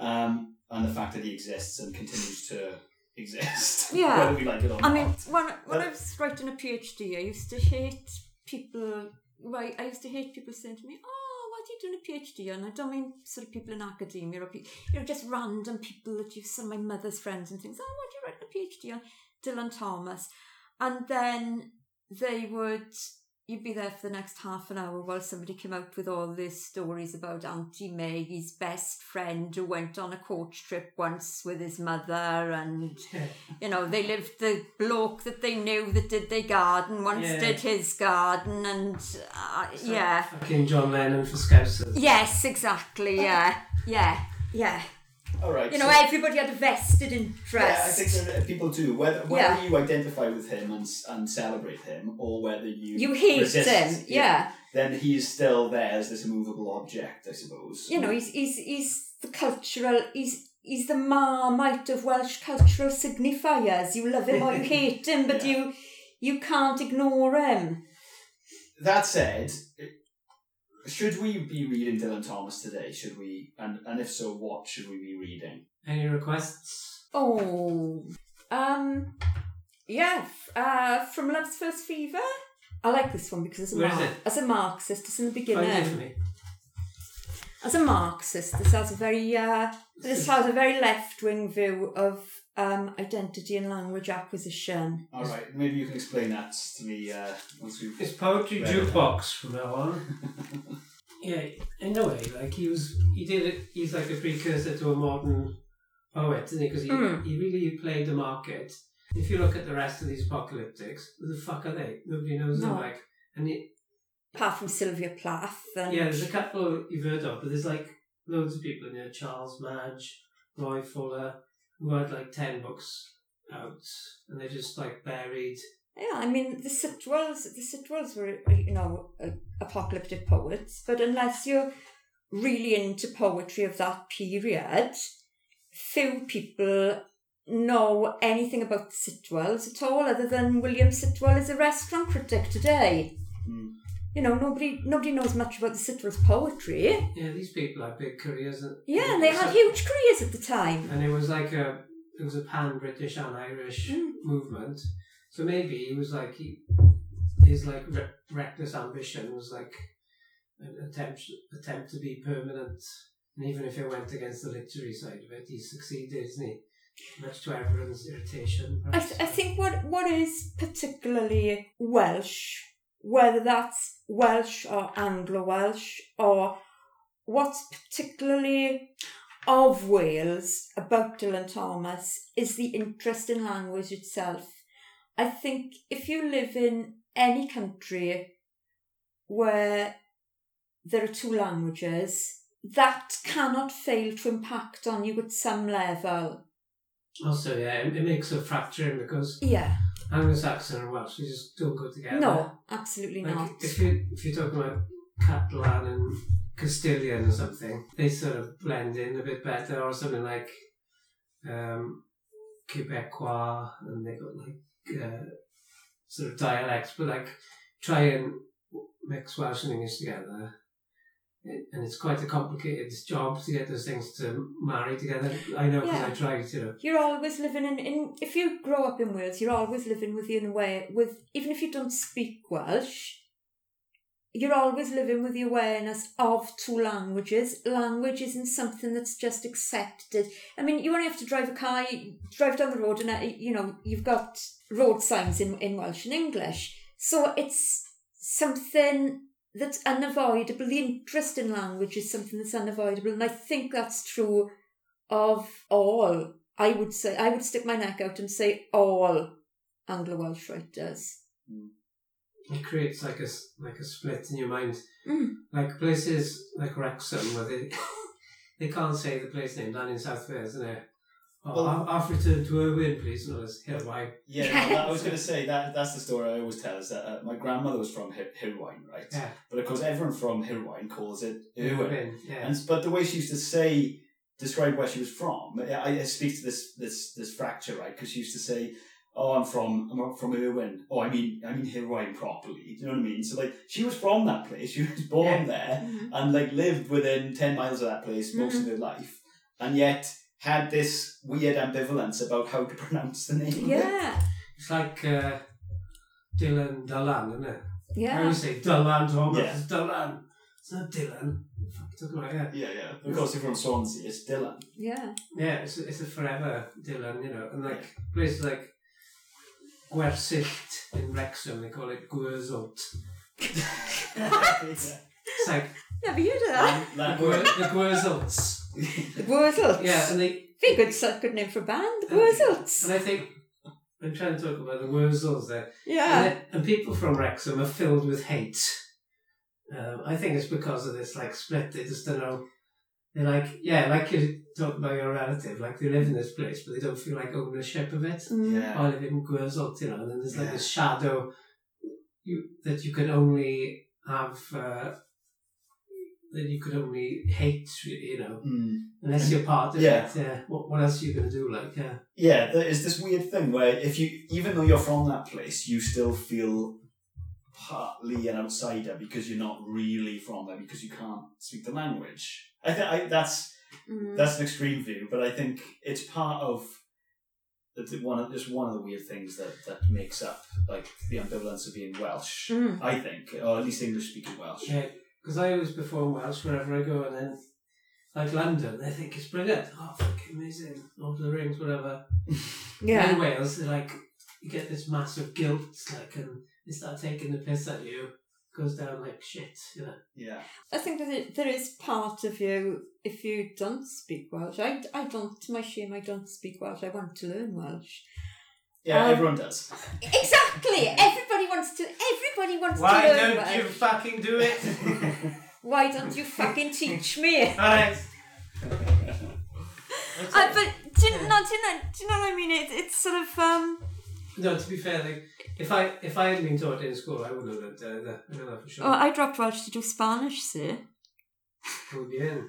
um, and the fact that he exists and continues to exist. Yeah. whether we like it or I not. mean, when when But- I was writing a PhD, I used to hate people. Right, I used to hate people saying to me, "Oh, what are you doing a PhD on?" I don't mean sort of people in academia or pe- you know just random people that you some of my mother's friends and things. Oh, what are you writing a PhD on? Dylan Thomas, and then they would. You'd be there for the next half an hour while somebody came out with all these stories about Auntie Maggie's best friend who went on a coach trip once with his mother and you know, they lived the bloke that they knew that did their garden once Yeah. did his garden, and uh, yeah, Fucking John Lennon for Scousers. yes, exactly, yeah, yeah, yeah. All right. You know, so- everybody had a vested interest. Yeah, I think that uh, people do. Whether whether Yeah. you identify with him and, and celebrate him, or whether you you hate resist, him, yeah. then he is still there as this immovable object, I suppose. You know, he's he's he's the cultural. He's he's the marmite of Welsh cultural signifiers. You love him or you hate him, but Yeah. you you can't ignore him. That said, should we be reading Dylan Thomas today? Should we? And and if so, what should we be reading? Any requests? Oh, um, yeah. Uh, from Love's First Fever. I like this one because as a, Where is Mar- it? as a Marxist, it's in the Find it for beginning. me. As a Marxist, this has a very uh, this has a very left wing view of um, identity and language acquisition. All right, maybe you can explain that to me uh, once we've. It's poetry Right. jukebox from now on. yeah, in a way, like he was, he did it. He's like a precursor to a modern poet, isn't he? Because he, Mm. he really played the market. If you look at the rest of these apocalyptics, who the fuck are they? Nobody knows them. Like, and it, Apart from Sylvia Plath, and yeah, there's a couple you've heard of, but there's like loads of people in there. Charles Madge, Roy Fuller, who had like ten books out, and they're just like buried. Yeah, I mean the Sitwells. The Sitwells were, you know, apocalyptic poets, but unless you're really into poetry of that period, few people know anything about the Sitwells at all, other than William Sitwell is a restaurant critic today. Mm. You know, nobody nobody knows much about the Sitwells' poetry. Yeah, these people had big careers. And, Yeah, and they had huge careers at the time. And it was like a it was a pan British and Irish Mm. movement. So maybe he was like he his like re- reckless ambition was like an attempt attempt to be permanent. And even if it went against the literary side of it, he succeeded, isn't he? Much to everyone's irritation. I, th- I think what what is particularly Welsh, whether that's Welsh or Anglo Welsh, or what's particularly of Wales about Dylan Thomas is the interest in language itself. I think if you live in any country where there are two languages, that cannot fail to impact on you at some level. Also, yeah, it, makes a fracturing because Yeah. Anglo-Saxon and Welsh they just don't go together. No, absolutely Like not. if you if you're talking about Catalan and Castilian or something, they sort of blend in a bit better, or something like um, Quebecois, and they got like uh, sort of dialects, but like try and mix Welsh and English together. And it's quite a complicated job to get those things to marry together. I know because I Yeah. tried, you know. You're always living in, in if you grow up in Wales, you're always living within a way with even if you don't speak Welsh, you're always living with the awareness of two languages. Language isn't something that's just accepted. I mean, you only have to drive a car, you drive down the road, and uh, you know you've got road signs in in Welsh and English. So it's something that's unavoidable. The interest in language is something that's unavoidable, and I think that's true of all. I would say I would stick my neck out and say all Anglo Welsh writers. It creates like a like a split in your mind. Mm. Like places like Wrexham where they they can't say the place name down in South Wales, isn't it? Oh, Well- I'll, I'll return to Irwin, please, not as Hirwaun. Yeah, no, that- I was going to say that that's the story I always tell is that uh, my grandmother was from Hir- Hirwaun, right? Yeah, But of course, everyone from Hirwaun calls it Irwin. yeah. And but the way she used to say, describe where she was from, I, I speak to this this this fracture, right? Because she used to say, "Oh, I'm from I'm from Irwin." Oh, I mean I mean Hirwaun properly. Do you know what I mean? So like she was from that place. She was born Yeah. there and like lived within ten miles of that place most of her life, and yet had this weird ambivalence about how to pronounce the name. Yeah. It's like uh, Dylan Dylan, isn't it? Yeah. I always say Dylan Thomas, yeah. it's Dylan. It's not Dylan. Fuck, like yeah, yeah. Of course, if you're from Swansea, it's Dylan. Yeah. Yeah, it's, it's a forever Dylan, you know. And like, yeah. places like Gwersylt in Wrexham, they call it Gwerzolt. yeah. It's like... Never heard of that. The, the, the The Wurzels. Yeah, and they Very good, so- good name for a band. The Wurzels. and I think I'm trying to talk about the Wurzels there, Yeah. it- and people from Wrexham are filled with hate. Um, I think it's because of this like split. They just don't know. They're like, yeah, like you talk about your relative, like they live in this place, but they don't feel like ownership of it. Mm. Yeah. I live in Gwerzult, you know, and then there's like Yeah. this shadow you that you can only have. Uh, that you could only hate, you know, Mm. unless you're part of Yeah. it. Yeah. What, what else are you going to do? Like, yeah. Yeah, there is this weird thing where if you, even though you're from that place, you still feel partly an outsider because you're not really from there because you can't speak the language. I think I, that's Mm. that's an extreme view, but I think it's part of the, one of just one of the weird things that that makes up like the ambivalence of being Welsh. Mm. I think, or at least English speaking Welsh. Yeah, because I always perform Welsh wherever I go, and then like London, they think it's brilliant. Oh, fucking amazing! Lord of the Rings, whatever. Yeah. In Wales, they're like you get this massive guilt, like, and they start taking the piss at you. Goes down like shit, you know. Yeah, I think that it, there is part of you if you don't speak Welsh. I, I don't, to my shame, I don't speak Welsh. I want to learn Welsh. Yeah, Um, everyone does. Exactly. Everybody wants to. Everybody wants Why to learn don't Welsh. you fucking do it? Why don't you fucking teach me? Alright. Uh, but do do you, no, do you know? Do you know what I mean? It, it's sort of um. No, to be fair, like if I if I had been taught in school, I wouldn't have learned uh, that. I know that for sure. Oh, I dropped Welsh to do Spanish, sir. Muy bien.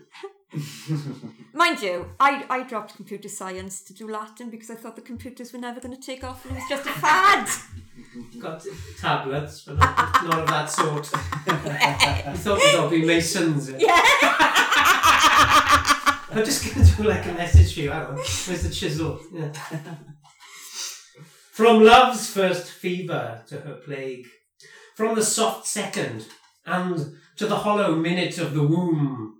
Mind you, I, I dropped computer science to do Latin because I thought the computers were never going to take off and it was just a fad. Got tablets, but not, not of that sort. you thought we'd all be masons. yeah. I'm just going to do like a message for you. Hang on. Where's the chisel? Yeah. From love's first fever to her plague, from the soft second and to the hollow minute of the womb,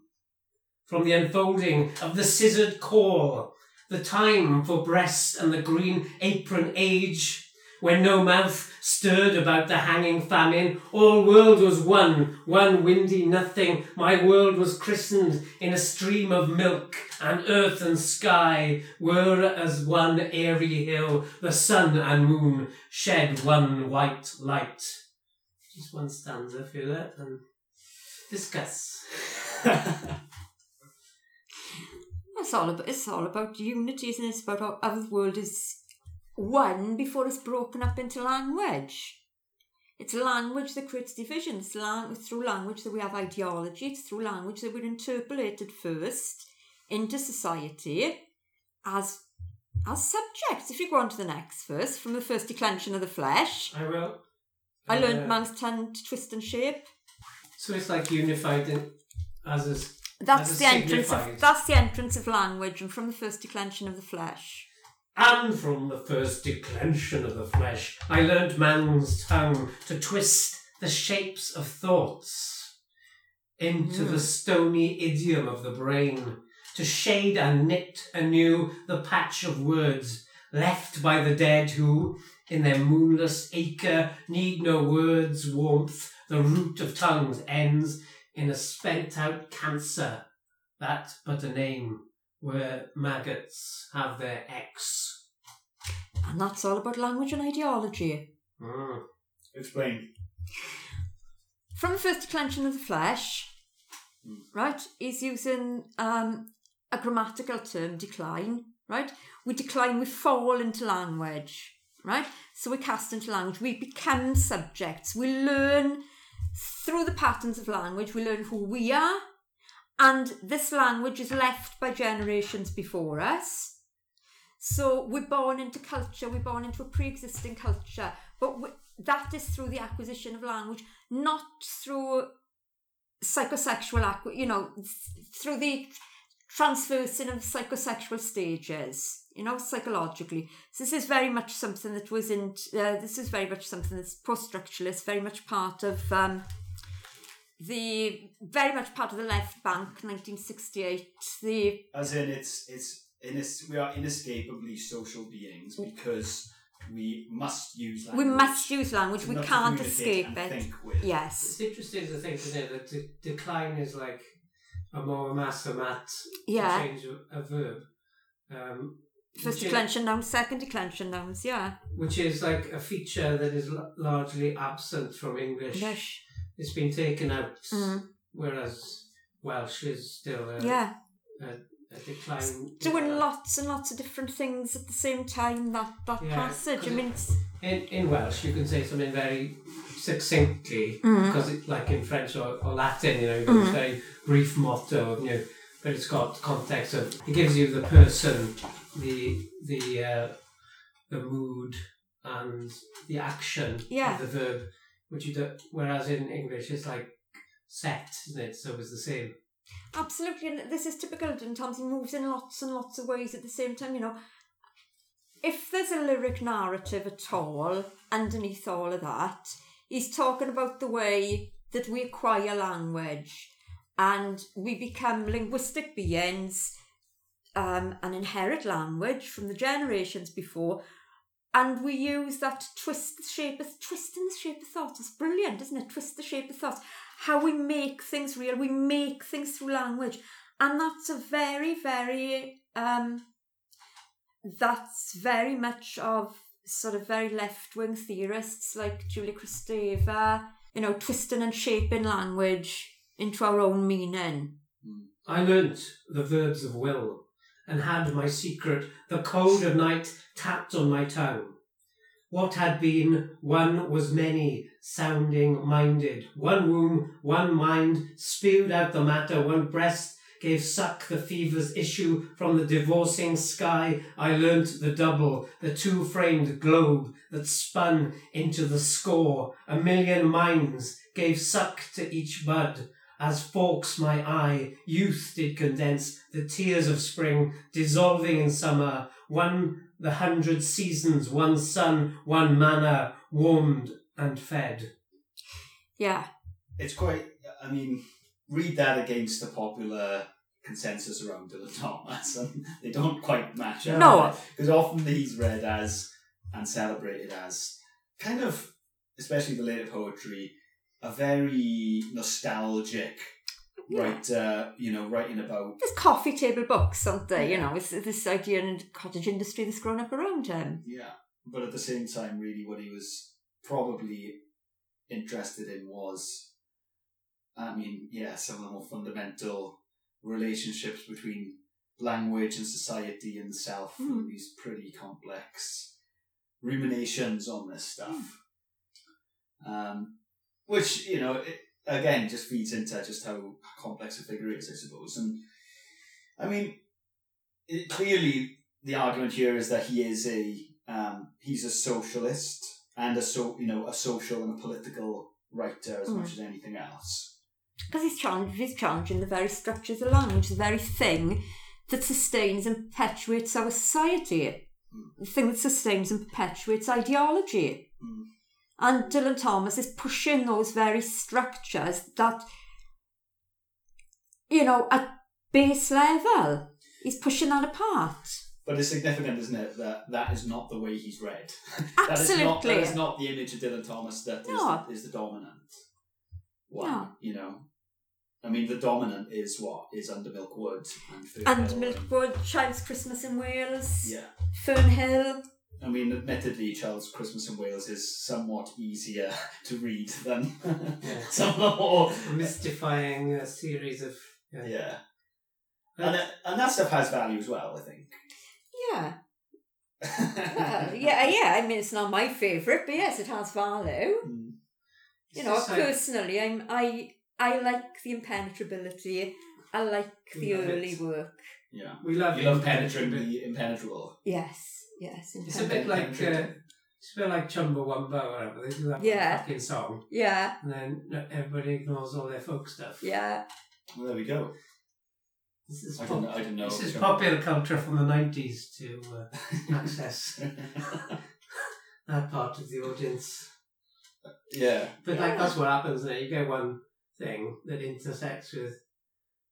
from the unfolding of the scissored core, the time for breast and the green apron age, when no mouth stirred about the hanging famine, all world was one, one windy nothing. My world was christened in a stream of milk, and earth and sky were as one airy hill. The sun and moon shed one white light. Just one stanza, feel it, and discuss. It's all about it's all about unity, isn't it? It's about how, how the world is one before it's broken up into language. It's language that creates division. It's lang- through language that we have ideology. It's through language that we're interpolated first into society as as subjects. If you go on to the next verse, from the first declension of the flesh, I will. I Uh, learned man's tongue to twist and shape. So it's like unified in, as a s- That's the entrance of that's the entrance of language, and from the first declension of the flesh. And from the first declension of the flesh, I learnt man's tongue to twist the shapes of thoughts into the hmm. stony idiom of the brain, to shade and knit anew the patch of words left by the dead who, in their moonless acre, need no words' warmth. The root of tongues ends in a spent out cancer, that but a name where maggots have their X. And that's all about language and ideology. Mm. Explain. From the first declension of the flesh, Hmm. right, he's using um, a grammatical term, decline, right? We decline, we fall into language, right? So we cast into language, we become subjects, we learn through the patterns of language, we learn who we are, and this language is left by generations before us. So we're born into culture, we're born into a pre-existing culture, but we, that is through the acquisition of language, not through psychosexual, you know, through the transversing of psychosexual stages, you know, psychologically. So this is very much something that was in, uh, this is very much something that's post-structuralist, very much part of um, the, very much part of the left bank, 1968, the As in, it's it's inis- we are inescapably social beings because we must use language. we must use language, we can't escape it. Think with. Yes. It's interesting to think, isn't it, that de- decline is like a more massa mat Yeah. change of a verb. Um, First which is- declension nouns, second declension nouns, yeah. which is like a feature that is l- largely absent from English. Yes. It's been taken out, Mm. whereas Welsh is still a, Yeah. a decline. Doing lots and lots of different things at the same time, that, that Yeah, passage. I mean, In, in Welsh, you can say something very succinctly Mm. because it, like in French or, or Latin, you know, got this very brief motto, you know, but it's got context of it gives you the person, the the uh, the mood, and the action Yeah. of the verb, which you do. Whereas in English, it's like set, isn't it? So it's the same. absolutely, and this is typical in terms he moves in lots and lots of ways at the same time, you know. If there's a lyric narrative at all underneath all of that, he's talking about the way that we acquire language and we become linguistic beings um, and inherit language from the generations before and we use that to twist the shape of twisting the shape of thought. It's brilliant, isn't it? Twist the shape of thought. How we make things real. We make things through language, and that's a very, very um, that's very much of sort of very left wing theorists like Julia Kristeva. You know, twisting and shaping language into our own meaning. I learnt the verbs of will and had my secret, the code of night tapped on my tongue. What had been, one was many, sounding minded. One womb, one mind, spewed out the matter, one breast gave suck the fever's issue from the divorcing sky. I learnt the double, the two framed globe that spun into the score. A million minds gave suck to each bud. As forks my eye, youth did condense the tears of spring, dissolving in summer. One the hundred seasons, one sun, one manna, warmed and fed. Yeah. It's quite. I mean, read that against the popular consensus around Dylan Thomas, and they don't quite match up. No. because often he's read as and celebrated as kind of, especially the later poetry, a very nostalgic Yeah. writer. You know, writing about There's coffee table books, aren't there? You know, it's this idea in cottage industry that's grown up around him. Yeah, but at the same time, really, what he was probably interested in was, I mean, yeah, some of the more fundamental relationships between language and society and the self, and these pretty complex ruminations on this stuff. Um, which, you know, it, again, just feeds into just how complex a figure is, I suppose. And I mean, it, clearly the argument here is that he is a um, he's a socialist and a so you know a social and a political writer as Mm. much as anything else. Because he's, challenge, he's challenging the very structures of language, the very thing that sustains and perpetuates our society, the thing that sustains and perpetuates ideology. Mm. And Dylan Thomas is pushing those very structures that, you know, at base level, he's pushing that apart. But it's significant, isn't it, that that is not the way he's read. that is not that Absolutely. is not the image of Dylan Thomas that is, No. the, is the dominant one. No. You know, I mean, the dominant is what is under Milk Wood and Fern And Hill Milk Wood, Child's Christmas in Wales, yeah. Fernhill. I mean, admittedly, Child's Christmas in Wales is somewhat easier to read than Yeah. some of the more Mystifying a series of. Yeah. Yeah. Uh, and, that- and that stuff has value as well, I think. Yeah. Well, yeah, uh, yeah. I mean, it's not my favourite, but yes, it has value. Mm. You It's know, just like- personally, I'm I I like the impenetrability. I like the You early it. work. yeah. we love You love it. penetrating the impenetrable. Yes, yes. It's a bit like uh, Penetrating. it's a bit like Chumbawamba or whatever. They do that Yeah. fucking song, Yeah, and then everybody ignores all their folk stuff. yeah. Well, there we go. This is I pop- didn't, I didn't know. this is Chumbawamba. popular culture from the nineties to uh, access that part of the audience. yeah. But like that's what happens there. You get one thing that intersects with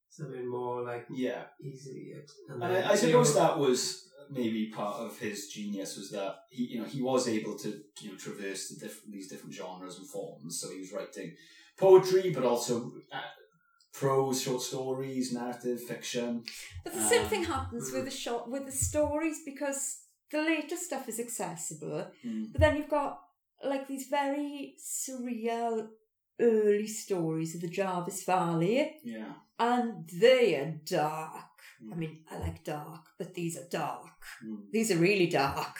something more like Yeah. easily. And I, I suppose that was maybe part of his genius was that he, you know, he was able to, you know, traverse the different these different genres and forms. So he was writing poetry, but also uh, prose, short stories, narrative, fiction. But the same Um, thing happens with the short with the stories because the later stuff is accessible, Mm. but then you've got like these very surreal early stories of the Jarvis Valley, Yeah. and they are dark. I mean, I like dark, but these are dark. Mm. These are really dark.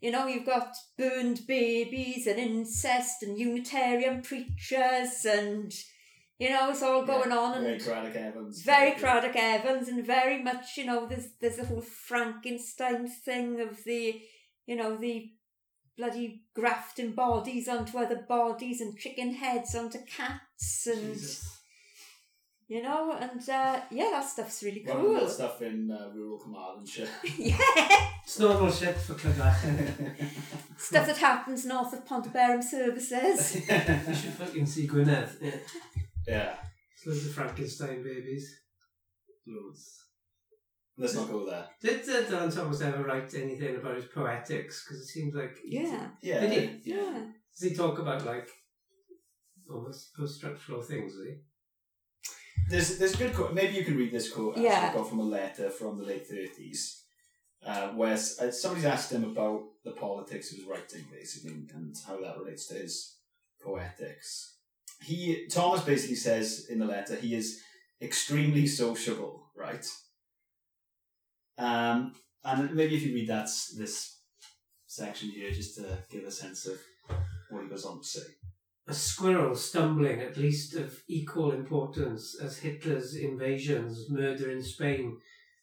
You know, you've got burned babies and incest and Unitarian preachers and, you know, it's all going Yeah, on Very and Caradoc Evans. very Caradoc Evans and very much, you know, there's there's the whole Frankenstein thing of the, you know, the bloody grafting bodies onto other bodies and chicken heads onto cats and Jesus. You know, and uh, yeah, that stuff's really Running that cool. stuff in uh, rural Carmarthenshire. yeah, It's normal shit for Clydach. stuff that happens north of Pont Abraham services. you should fucking see Gwynedd. Yeah. yeah. It's loads of Frankenstein babies. Loads. Let's not go there. Did uh, Dylan Thomas ever write anything about his poetics? Because it seems like. Yeah, Yeah. Did he? yeah. Does he talk about like almost post structural things? Does he? There's there's a good quote. Maybe you can read this quote. Actually, Yeah. got from a letter from the late thirties, uh, where uh, somebody's asked him about the politics of his writing, basically, and how that relates to his poetics. He Thomas basically says in the letter he is extremely sociable, right? Um, and maybe if you read that this section here, just to give a sense of what he goes on to say. A squirrel stumbling at least of equal importance as Hitler's invasions, murder in Spain,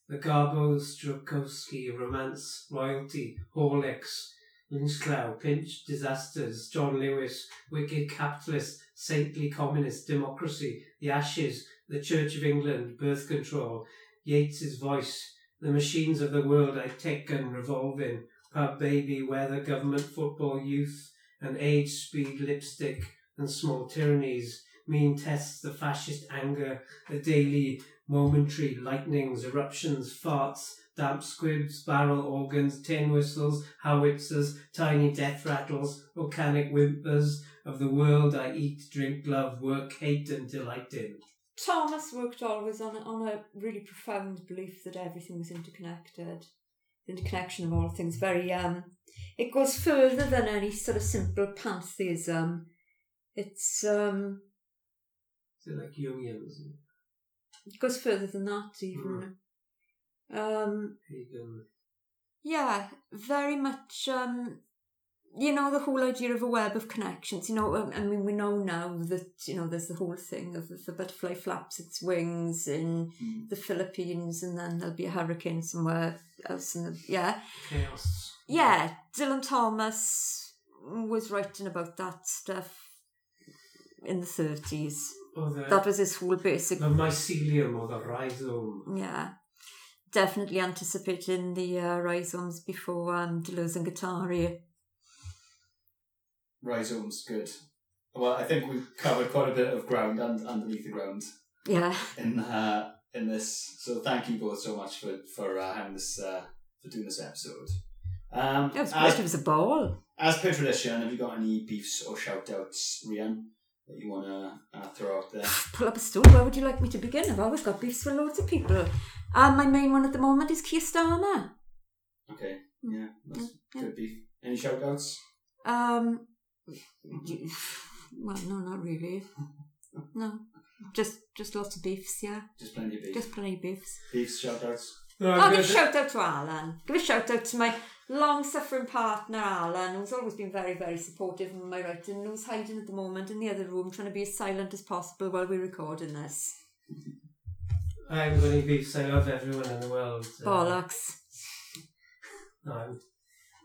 the Garbo Stokowski romance, royalty, Horlicks, Lynchclough, Pinch, disasters, John Lewis, wicked capitalist, saintly communist, democracy, the ashes, the Church of England, birth control, Yeats's voice, the machines of the world I take and revolving, pub baby, weather, government, football, youth, and age, speed, lipstick, and small tyrannies, mean tests, the fascist anger, the daily momentary lightnings, eruptions, farts, damp squibs, barrel organs, tin whistles, howitzers, tiny death rattles, volcanic whimpers of the world I eat, drink, love, work, hate, and delight in. Thomas worked always on on a really profound belief that everything was interconnected. Interconnection of all things. Very um, it goes further than any sort of simple pantheism. It's um, So like Jungianism, it goes further than that even. Um, yeah, very much. Um, you know the whole idea of a web of connections. You know, um, I mean, we know now that you know there's the whole thing of the butterfly flaps its wings in Mm. the Philippines, and then there'll be a hurricane somewhere else. In the, yeah, chaos. yeah. Dylan Thomas was writing about that stuff in the thirties. Or the, That was his whole basic. the mycelium or the rhizome. Yeah, definitely anticipating the uh, rhizomes before um, Deleuze and Guattari. Rhizomes, good. Well, I think we've covered quite a bit of ground and underneath the ground Yeah. in uh, in this. So thank you both so much for for uh, having this uh, for doing this episode. Um, It was as. It was a ball. as per tradition, have you got any beefs or shout outs, Rhian, that you want to uh, throw out there? Pull up a stool. Where would you like me to begin? I've always got beefs for loads of people. Um, my main one at the moment is Keir Starmer. Okay, yeah, that's Yeah. good beef. Any shout outs? Um, well, no, not really. No, just just lots of beefs. Yeah, Just plenty of beef. just plenty of beefs. Beefs, shout outs. No, I'll give a shout out to Alan. Give a shout out to my long suffering partner Alan, who's always been very, very supportive of my writing and who's hiding at the moment in the other room trying to be as silent as possible while we're recording this. I'm going to beefs. I love everyone in the world. Uh, Bollocks. No, I'm,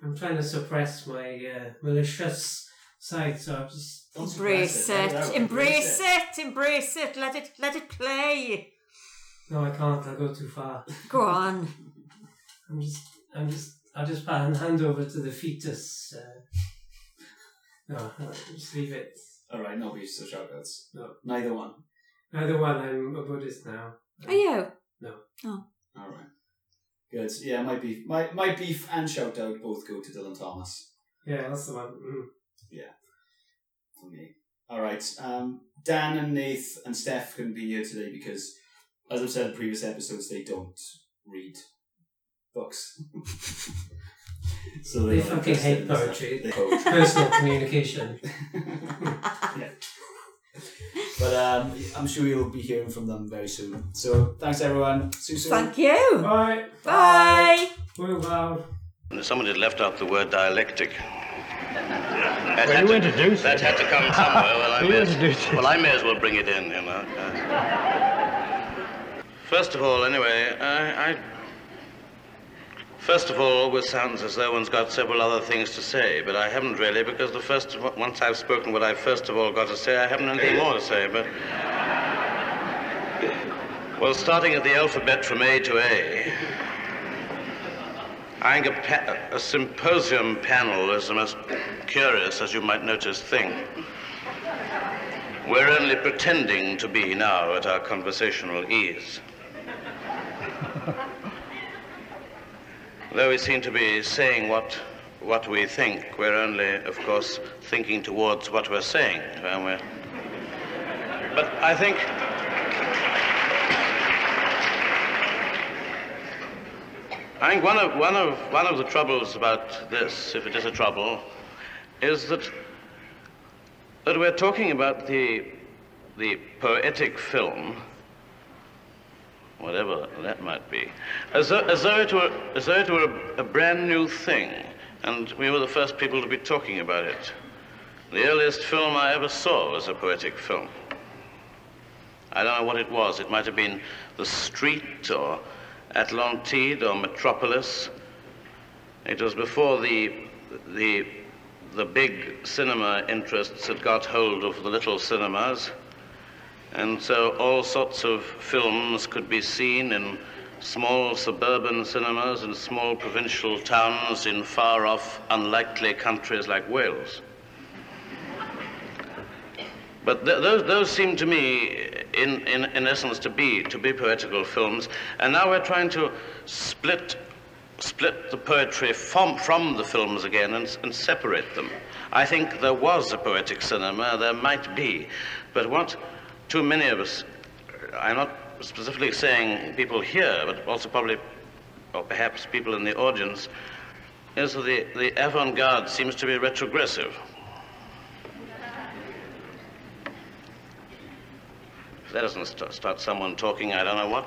I'm trying to suppress my uh, malicious side, so I'm just. Don't Embrace suppress it. Let out. Embrace it. Embrace it. Let it let it play. No, I can't. I'll go too far. Go on. I'm just. I'm just. I'll just hand, hand over to the fetus. Uh, no, no, just leave it. All right, no beefs or shout outs. No. Neither one. Neither one. I'm a Buddhist now. Are you? No. Oh. All right. Good. Yeah, my beef, my my beef and shout out both go to Dylan Thomas Yeah, that's the one. Mm. For me. All right. Um, Dan and Nath and Steph couldn't be here today because, as I've said in previous episodes, they don't read books. so They they're fucking hate in this stuff. poetry. They. Personal communication. yeah. But um, I'm sure you'll be hearing from them very soon. So thanks everyone. See you soon. Thank you. Bye. Bye. Well, wow. Someone had left out the word dialectic. That Well, you to- introduced That it. had to come somewhere. Well, I You may as, introduced well, I may as well bring it in, you know. Uh, first of all, anyway, I, I. First of all, always sounds as though one's got several other things to say, but I haven't really, because the first once I've spoken what I've first of all got to say, I haven't anything more to say. But well, starting at the alphabet from A to A. I think a, pa- a symposium panel is the most curious, as you might notice, thing. We're only pretending to be now at our conversational ease. Though we seem to be saying what, what we think, we're only, of course, thinking towards what we're saying. We're... But I think. I think one of, one, of, one of the troubles about this, if it is a trouble, is that, that we're talking about the, the poetic film whatever that might be, as though, as though it were, as though it were a, a brand new thing, and we were the first people to be talking about it. The earliest film I ever saw was a poetic film. I don't know what it was. It might have been The Street or Atlantide or Metropolis. It was before the, the, the big cinema interests had got hold of the little cinemas. And so all sorts of films could be seen in small suburban cinemas in small provincial towns in far off, unlikely countries like Wales. But th- those, those seem to me, in, in, in essence, to be, to be poetical films. And now we're trying to split, split the poetry from, from the films again and, and separate them. I think there was a poetic cinema, there might be. But what too many of us, I'm not specifically saying people here, but also probably, or perhaps people in the audience, is that the, the avant garde seems to be retrogressive. That doesn't st- start someone talking, I don't know what.